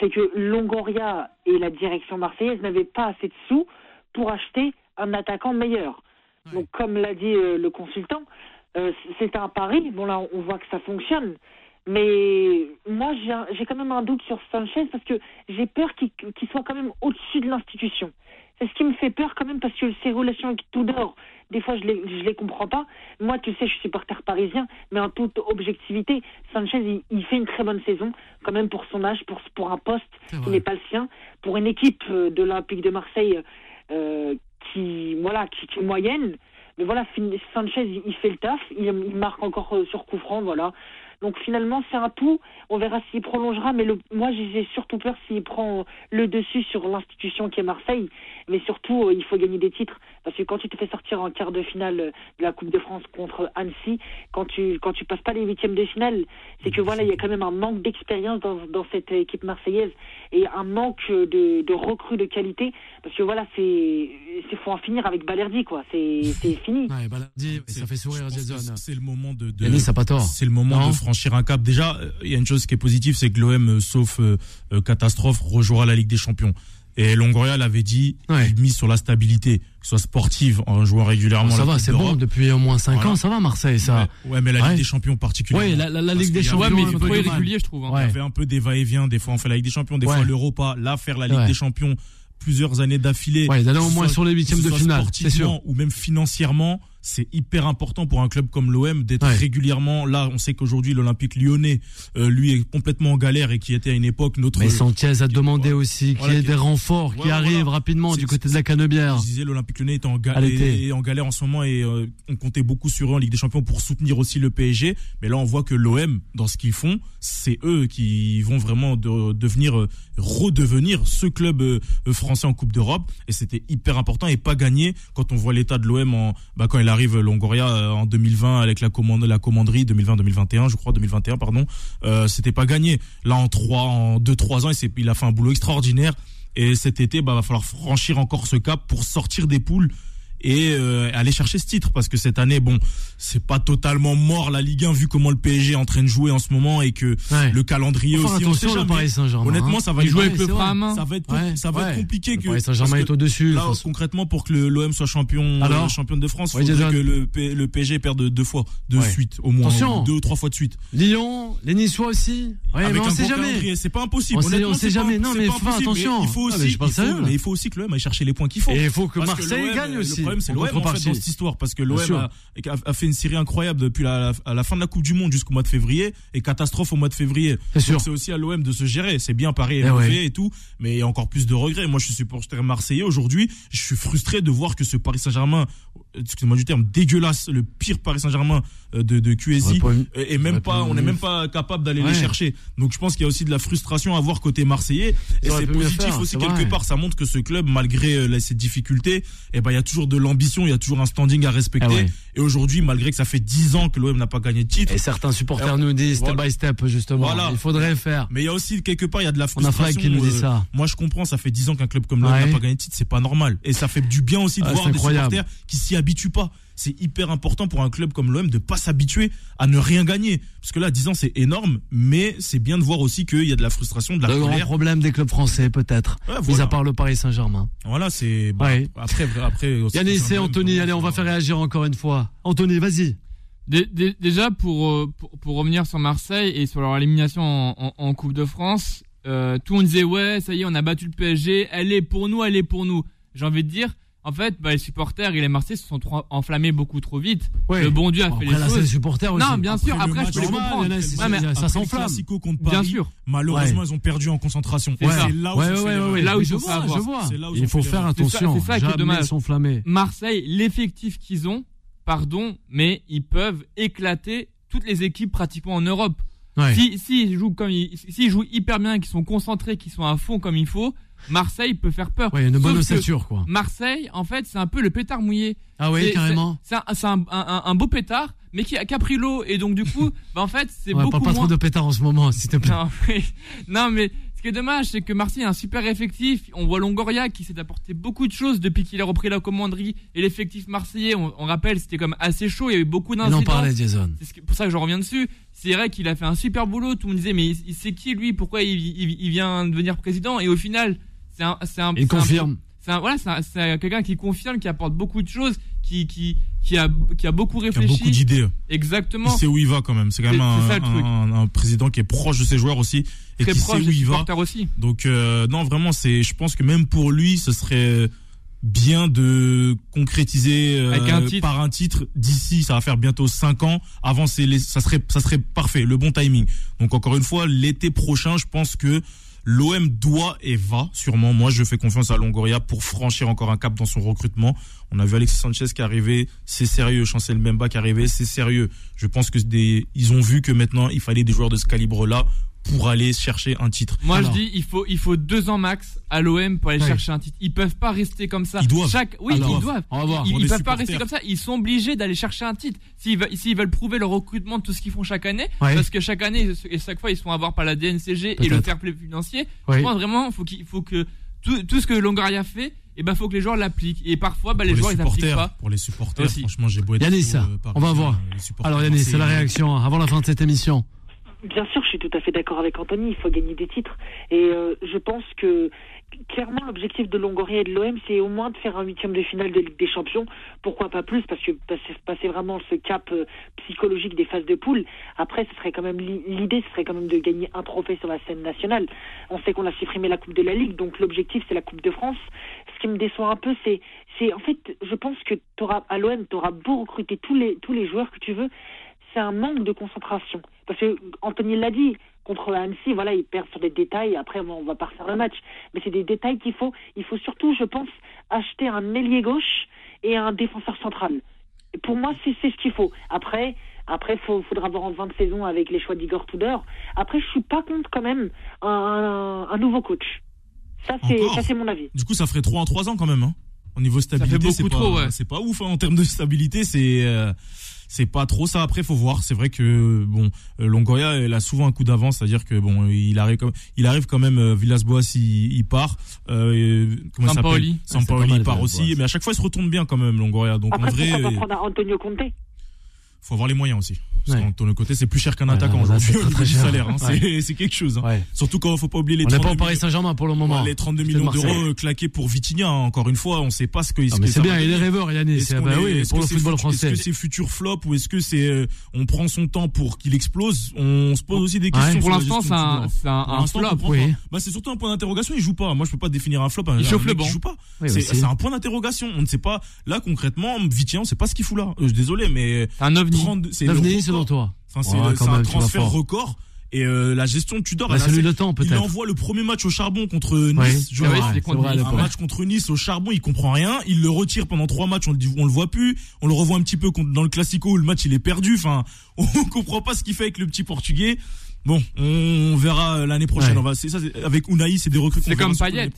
c'est que Longoria et la direction marseillaise n'avaient pas assez de sous pour acheter un attaquant meilleur. Donc, comme l'a dit euh, le consultant, euh, c'est un pari. Bon, là, on voit que ça fonctionne. Mais moi, j'ai quand même un doute sur Sanchez parce que j'ai peur qu'il soit quand même au-dessus de l'institution. C'est ce qui me fait peur quand même parce que ses relations avec Tudor, des fois je les, je les comprends pas. Moi, tu sais, je suis supporter parisien, mais en toute objectivité, Sanchez, il, fait une très bonne saison quand même pour son âge, pour, pour un poste qui n'est pas le sien, pour une équipe euh, de l'Olympique de Marseille euh, qui, voilà, qui, qui, est moyenne. Mais voilà, Sanchez, il fait le taf, il, il marque encore euh, sur coup franc, voilà. Donc finalement, c'est un tout. On verra s'il prolongera, mais le, moi, j'ai surtout peur s'il prend le dessus sur l'institution qui est Marseille. Mais surtout, euh, il faut gagner des titres. Parce que quand tu te fais sortir en quart de finale de la Coupe de France contre Annecy, quand tu quand tu passes pas les huitièmes de finale, c'est que voilà, il y a quand même un manque d'expérience dans, dans cette équipe marseillaise et un manque de, de recrues de qualité. Parce que voilà, c'est c'est faut en finir avec Balerdi, quoi. C'est fini. Ouais, Balerdi, ça fait sourire Jason. C'est le moment de. de C'est le moment de franchir un cap. Déjà, euh, il y a une chose qui est positive, c'est que l'OM, euh, sauf euh, catastrophe, rejouera la Ligue des Champions. Et Longoria l'avait dit, il mise sur la stabilité, que ce soit sportive, en jouant régulièrement. ça va, c'est bon, depuis au moins 5 ans, ça va Marseille, ça. Ouais, mais la Ligue des Champions particulièrement. Oui, la, Ligue des Champions, mais il est trop irrégulier, je trouve. Hein. Il y avait un peu des va-et-vient, des fois on fait la Ligue des Champions, des fois l'Europa. Là, faire la Ligue des Champions plusieurs années d'affilée. Ouais, d'aller au moins sur les huitièmes de finale, c'est sûr. Ou même financièrement, c'est hyper important pour un club comme l'OM d'être régulièrement là. On sait qu'aujourd'hui l'Olympique Lyonnais, euh, lui, est complètement en galère et qui était à une époque notre. Mais Sanchez a demandé aussi qu'il y ait des renforts qui arrivent rapidement du côté de la Canebière. Je disais l'Olympique Lyonnais est en, galère, en galère en ce moment et euh, on comptait beaucoup sur eux en Ligue des Champions pour soutenir aussi le PSG. Mais là, on voit que l'OM, dans ce qu'ils font, c'est eux qui vont vraiment devenir, euh, redevenir ce club français en Coupe d'Europe. Et c'était hyper important et pas gagné quand on voit l'état de l'OM en, bah, quand il arrive Longoria euh, en 2020 avec la commande la commanderie 2020-2021 je crois 2021 pardon. Euh, c'était pas gagné. Là en trois en deux trois ans il, il a fait un boulot extraordinaire. Et cet été bah va falloir franchir encore ce cap pour sortir des poules et euh, aller chercher ce titre parce que cette année bon c'est pas totalement mort la Ligue 1 vu comment le PSG est en train de jouer en ce moment et que le calendrier aussi on sait jamais. honnêtement ça va jouer avec le Prime ça va être ça va être compliqué que Paris Saint-Germain est au dessus là, concrètement pour que l'OM soit champion euh, champion de France il faudrait que le, le PSG perde deux fois de suite au moins deux ou trois fois de suite. Lyon les Niçois aussi. Avec mais on sait jamais. c'est pas impossible on sait, jamais. non mais attention. il faut aussi mais il faut aussi que l'OM aille chercher les points qu'il faut. Et il faut que Marseille gagne aussi problème, c'est l'OM en fait dans cette histoire parce que l'OM a, fait une série incroyable depuis la, fin de la Coupe du Monde jusqu'au mois de février et catastrophe au mois de février. C'est aussi à l'OM de se gérer. C'est bien Paris et, et tout, mais il y a encore plus de regrets. Moi, je suis supporter marseillais aujourd'hui. Je suis frustré de voir que ce Paris Saint-Germain, excusez-moi du terme, dégueulasse, le pire Paris Saint-Germain de, de QSI, et même pas, on n'est même pas capable d'aller les chercher. Donc je pense qu'il y a aussi de la frustration à voir côté marseillais. Et c'est positif aussi quelque part. Ça montre que ce club, malgré euh, ses difficultés, et eh ben il y a toujours de l'ambition, il y a toujours un standing à respecter. Ah et aujourd'hui, malgré que ça fait 10 ans que l'OM n'a pas gagné de titre. Et certains supporters nous disent step by step, justement. Voilà. Il faudrait faire. Mais il y a aussi, quelque part, il y a de la frustration. qui nous dit euh, ça. Moi, je comprends, ça fait 10 ans qu'un club comme l'OM n'a pas gagné de titre, c'est pas normal. Et ça fait du bien aussi de ah, voir des supporters qui s'y habituent pas c'est hyper important pour un club comme l'OM de pas s'habituer à ne rien gagner. Parce que là, 10 ans, c'est énorme, mais c'est bien de voir aussi qu'il y a de la frustration, de la Le grand problème des clubs français, peut-être. Ouais, Mis à part le Paris Saint-Germain. Voilà, c'est, bah, après, après. Yannis et Anthony, allez, on va faire réagir encore une fois. Anthony, vas-y. Déjà, pour, pour, revenir sur Marseille et sur leur élimination en, Coupe de France, euh, tout le monde disait, ouais, ça y est, on a battu le PSG, elle est pour nous, elle est pour nous. J'ai envie de dire, en fait, bah, les supporters et les Marseillais se sont trop enflammés beaucoup trop vite. Le bon Dieu a fait les choses. les supporters aussi. Non, bien sûr. Après, je peux les comprendre. ça s'enflamme. Bien sûr. Malheureusement, ils ont perdu en concentration. C'est là où, là où je vois. Je vois. Il faut faire attention. C'est ça qui est dommage. Marseille, l'effectif qu'ils ont, pardon, mais ils peuvent éclater toutes les équipes pratiquement en Europe. Si, si jouent comme, s'ils jouent hyper bien, qu'ils sont concentrés, qu'ils sont à fond comme il faut, Marseille peut faire peur. Oui, une bonne ossature, quoi. Marseille, en fait, c'est un peu le pétard mouillé. Ah oui, carrément. C'est un, beau pétard, mais qui a, pris l'eau. Et donc, du coup, bah, en fait, c'est beaucoup pas, pas trop de pétard en ce moment, s'il te plaît. Non, mais, ce qui est dommage, c'est que Marseille a un super effectif. On voit Longoria qui s'est apporté beaucoup de choses depuis qu'il a repris la commanderie. Et l'effectif marseillais, on, rappelle, c'était comme assez chaud. Il y avait beaucoup d'incidents. On en parlait, Jason. C'est pour ça que je reviens dessus. C'est vrai qu'il a fait un super boulot. Tout le monde disait, mais c'est qui lui? Pourquoi il, il, vient devenir président? Et au final, c'est un, Il confirme. C'est voilà, c'est quelqu'un qui confirme, qui apporte beaucoup de choses, qui, qui, qui, a, qui a beaucoup réfléchi. Qui a beaucoup d'idées. Exactement. Il sait où il va quand même. C'est quand même un, un, président qui est proche de ses joueurs aussi. Et Très qui proche sait où il va. aussi. Donc, euh, non, vraiment, c'est, je pense que même pour lui, ce serait bien de concrétiser euh, par un titre d'ici ça va faire bientôt 5 ans avant c'est ça serait ça serait parfait le bon timing donc encore une fois l'été prochain je pense que L'OM doit et va sûrement. Moi, je fais confiance à Longoria pour franchir encore un cap dans son recrutement. On a vu Alexis Sanchez qui est arrivé, c'est sérieux. Chancel Mbemba qui est arrivé, c'est sérieux. Je pense que ils ont vu que maintenant il fallait des joueurs de ce calibre-là pour aller chercher un titre. Moi je dis il faut il faut deux ans max à l'OM pour aller chercher un titre. Ils peuvent pas rester comme ça. Ils doivent. Chaque oui ils doivent. Ils, peuvent pas rester comme ça. Ils sont obligés d'aller chercher un titre. S'ils veulent, s'ils veulent prouver leur recrutement de tout ce qu'ils font chaque année, parce que chaque année et chaque fois ils sont à voir par la DNCG et le fair play financier. Je pense vraiment faut qu'il faut que tout, tout ce que Longoria fait, et eh ben faut que les joueurs l'appliquent. Et parfois, bah, les joueurs ils appliquent pas. Pour les supporters, franchement, j'ai beau être. Yanis, euh, on va voir. Alors Yanis, c'est la réaction hein, avant la fin de cette émission. Bien sûr, je suis tout à fait d'accord avec Anthony. Il faut gagner des titres, et euh, je pense que clairement l'objectif de Longoria et de l'OM, c'est au moins de faire un huitième de finale de Ligue des Champions. Pourquoi pas plus Parce que passer, vraiment ce cap euh, psychologique des phases de poule. Après, ce serait quand même l'idée, serait quand même de gagner un trophée sur la scène nationale. On sait qu'on a supprimé la Coupe de la Ligue, donc l'objectif c'est la Coupe de France. Ce qui me déçoit un peu, c'est, en fait, je pense que à l'OM, tu auras beau recruter tous les tous les joueurs que tu veux, c'est un manque de concentration. Parce que Anthony l'a dit, contre Annecy, voilà, il perd sur des détails. Après, on va pas refaire le match, mais c'est des détails qu'il faut. Il faut surtout, je pense, acheter un ailier gauche et un défenseur central. Et pour moi, c'est ce qu'il faut. Après, après, il faudra voir en fin de saison avec les choix d'Igor Tudor. Après, je suis pas contre quand même un, nouveau coach. Ça, c'est mon avis. Du coup, ça ferait 3 en 3 ans quand même. Hein. Au niveau stabilité, c'est pas, c'est pas ouf hein. en termes de stabilité. C'est euh, c'est pas trop ça. Après, faut voir. C'est vrai que bon, euh, Longoria, elle a souvent un coup d'avance, c'est-à-dire que bon, il arrive comme, il arrive quand même. Euh, Villas-Boas, il, il, part. Euh, comment ça s'appelle? Sampaoli il part aussi, mais à chaque fois, il se retourne bien quand même, Longoria. Donc Après, en vrai, pas prendre Antonio Conte? faut avoir les moyens aussi. Parce ouais. ton côté, c'est plus cher qu'un attaquant. C'est très, salaire. Hein. C'est quelque chose. Hein. Surtout quand il faut pas oublier les. On n'est pas au Paris Saint-Germain pour le moment. les 32 millions d'euros claqués pour Vitinha. Encore une fois, on sait pas ce que. c'est bien, il est rêveur, Yannis. Bah oui, pour le football français. Est-ce que c'est futur flop ou est-ce que c'est euh, on prend son temps pour qu'il explose? On se pose aussi des questions. Pour l'instant, c'est un flop. Bah c'est surtout un point d'interrogation. Il joue pas. Moi, je peux pas définir un flop. Il chauffe le banc. Il joue pas. C'est un point d'interrogation. On ne sait pas. Là, concrètement, Vitinha, on sait pas ce qu'il fout là. Euh, désolé, mais. Un ovni. Ovni, toi. Enfin, c'est un transfert record. Et euh, la gestion de Tudor, bah, celui de temps peut-être. Il envoie le premier match au charbon contre Nice. Vrai, un match contre Nice au charbon, il comprend rien. Il le retire pendant trois matchs, on le, on le voit plus. On le revoit un petit peu dans le Classico où le match il est perdu. Enfin, on comprend pas ce qu'il fait avec le petit Portugais. Bon, on verra l'année prochaine. On va, c'est ça, avec Unai, c'est des recrues. C'est comme Payet.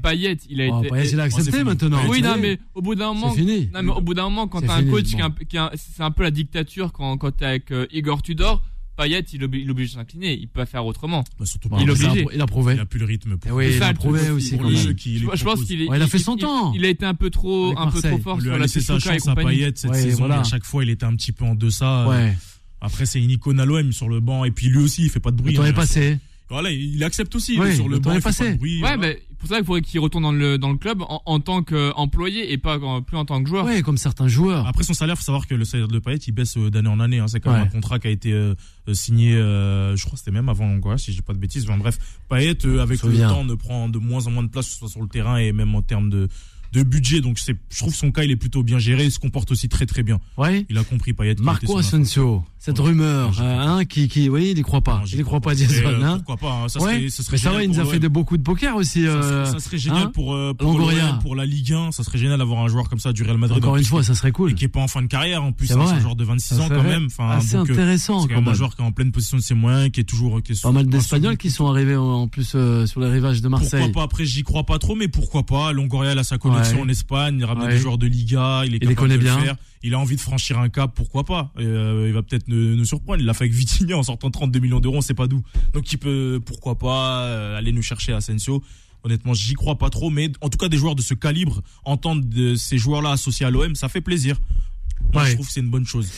Payet, il a oh, été. Payet, il a accepté maintenant. Oui, non, mais au bout d'un moment. Fini. Non, mais au bout d'un moment, quand t'as un coach qui, c'est un peu la dictature quand, quand t'es avec euh, Igor Tudor. Payet, il, il oblige de s'incliner. Il peut pas faire autrement. Bah, surtout il, obligé. il a prouvé. Il a plus le rythme. Pour oui, il a prouvé aussi. Je, pense qu'il il a fait son temps. Il, a été un peu trop, un peu trop fort sur la sa chance à Payet cette saison. À chaque fois, il était un petit peu en deçà. Ouais. Après, c'est une icône à l'OM sur le banc. Et puis lui aussi, il fait pas de bruit. Le temps est passé. Voilà, il accepte aussi sur le, banc. Est passé. ouais, voilà. mais pour ça, il faudrait qu'il retourne dans le, dans le club en, en tant qu'employé et pas plus en tant que joueur. Ouais, comme certains joueurs. Après son salaire, faut savoir que le salaire de Payet, il baisse euh, d'année en année. Hein. C'est quand même un contrat qui a été euh, signé, euh, je crois que c'était même avant quoi, si je dis pas de bêtises. Enfin, bref, Payet, avec le temps, ne prend de moins en moins de place, soit sur le terrain et même en termes de de budget. Donc c'est, je trouve son cas il est plutôt bien géré. Il se comporte aussi très très bien. Ouais. Il a compris Payet. Marco Asensio, cette rumeur, hein, qui, qui, oui, il y croit pas. il y croit pas, Jason. Hein. Pourquoi pas hein. ça, serait, ça serait Mais ça va, il nous a fait de beaucoup de poker aussi. Euh, ça, serait, génial hein. pour euh, pour, pour la Ligue 1. Ça serait génial d'avoir un joueur comme ça du Real Madrid. Encore une fois, ça serait cool. Et qui est pas en fin de carrière en plus. C'est un joueur de 26 ans quand même. Enfin, c'est intéressant. C'est un joueur qui est en pleine position de ses moyens, qui est toujours. Pas mal d'Espagnols qui sont arrivés en plus euh, sur les rivages de Marseille. Pourquoi pas Après, j'y crois pas trop, mais pourquoi pas Longoria a sa en Espagne il ramène des joueurs de Liga, il est les connaît de bien. Le faire. Il a envie de franchir un cap, pourquoi pas euh, Il va peut-être nous, surprendre. Il l'a fait avec Vitinha en sortant 32 millions d'euros, on sait pas d'où. Donc il peut, pourquoi pas, euh, aller nous chercher Asensio. Honnêtement, j'y crois pas trop, mais en tout cas des joueurs de ce calibre, entendre de ces joueurs-là associés à l'OM, ça fait plaisir. Moi, je trouve que c'est une bonne chose.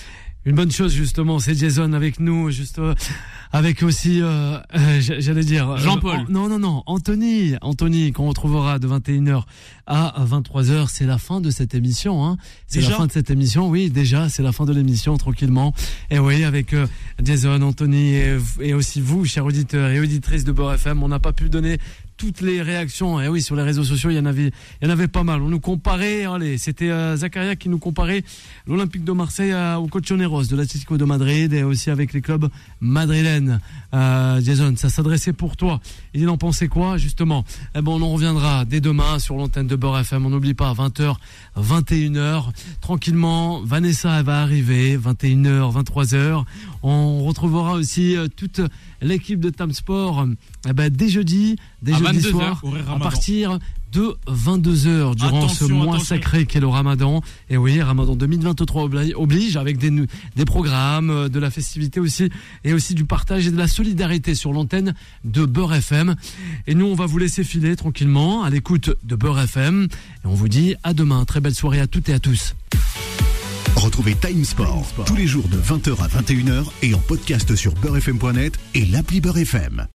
Une bonne chose justement, c'est Jason avec nous, juste euh, avec aussi, euh, euh, j'allais dire Jean-Paul. non non non, Anthony, Anthony qu'on retrouvera de 21h à 23h. C'est la fin de cette émission. Hein. C'est la fin de cette émission. Oui, déjà, c'est la fin de l'émission tranquillement. Et oui, avec Jason, Anthony et, et, aussi vous, chers auditeurs et auditrices de Beurre FM, on n'a pas pu donner toutes les réactions. Et oui, sur les réseaux sociaux, il y en avait, il y en avait pas mal. On nous comparait, allez, c'était euh, Zakaria qui nous comparait l'Olympique de Marseille au Colchoneros de l'Atlético de Madrid et aussi avec les clubs madrilènes. Euh, Jason, ça s'adressait pour toi. Il en pensait quoi, justement? Eh bon, on en reviendra dès demain sur l'antenne de Beurre FM. On n'oublie pas, 20h, 21h. Tranquillement, Vanessa, elle va arriver, 21h, 23h. On retrouvera aussi euh, toute l'équipe de Tam Sport eh ben, dès jeudi, dès jeudi soir, à partir de 22h durant ce mois sacré qu'est le Ramadan. Et oui, Ramadan 2023 oblige avec des, des programmes, euh, de la festivité aussi, et aussi du partage et de la solidarité sur l'antenne de Beurre FM. Et nous, on va vous laisser filer tranquillement à l'écoute de Beurre FM. Et on vous dit à demain. Très belle soirée à toutes et à tous. Retrouvez Time Sport, tous les jours de 20h à 21h et en podcast sur beurrefm.net et l'appli Beurre FM.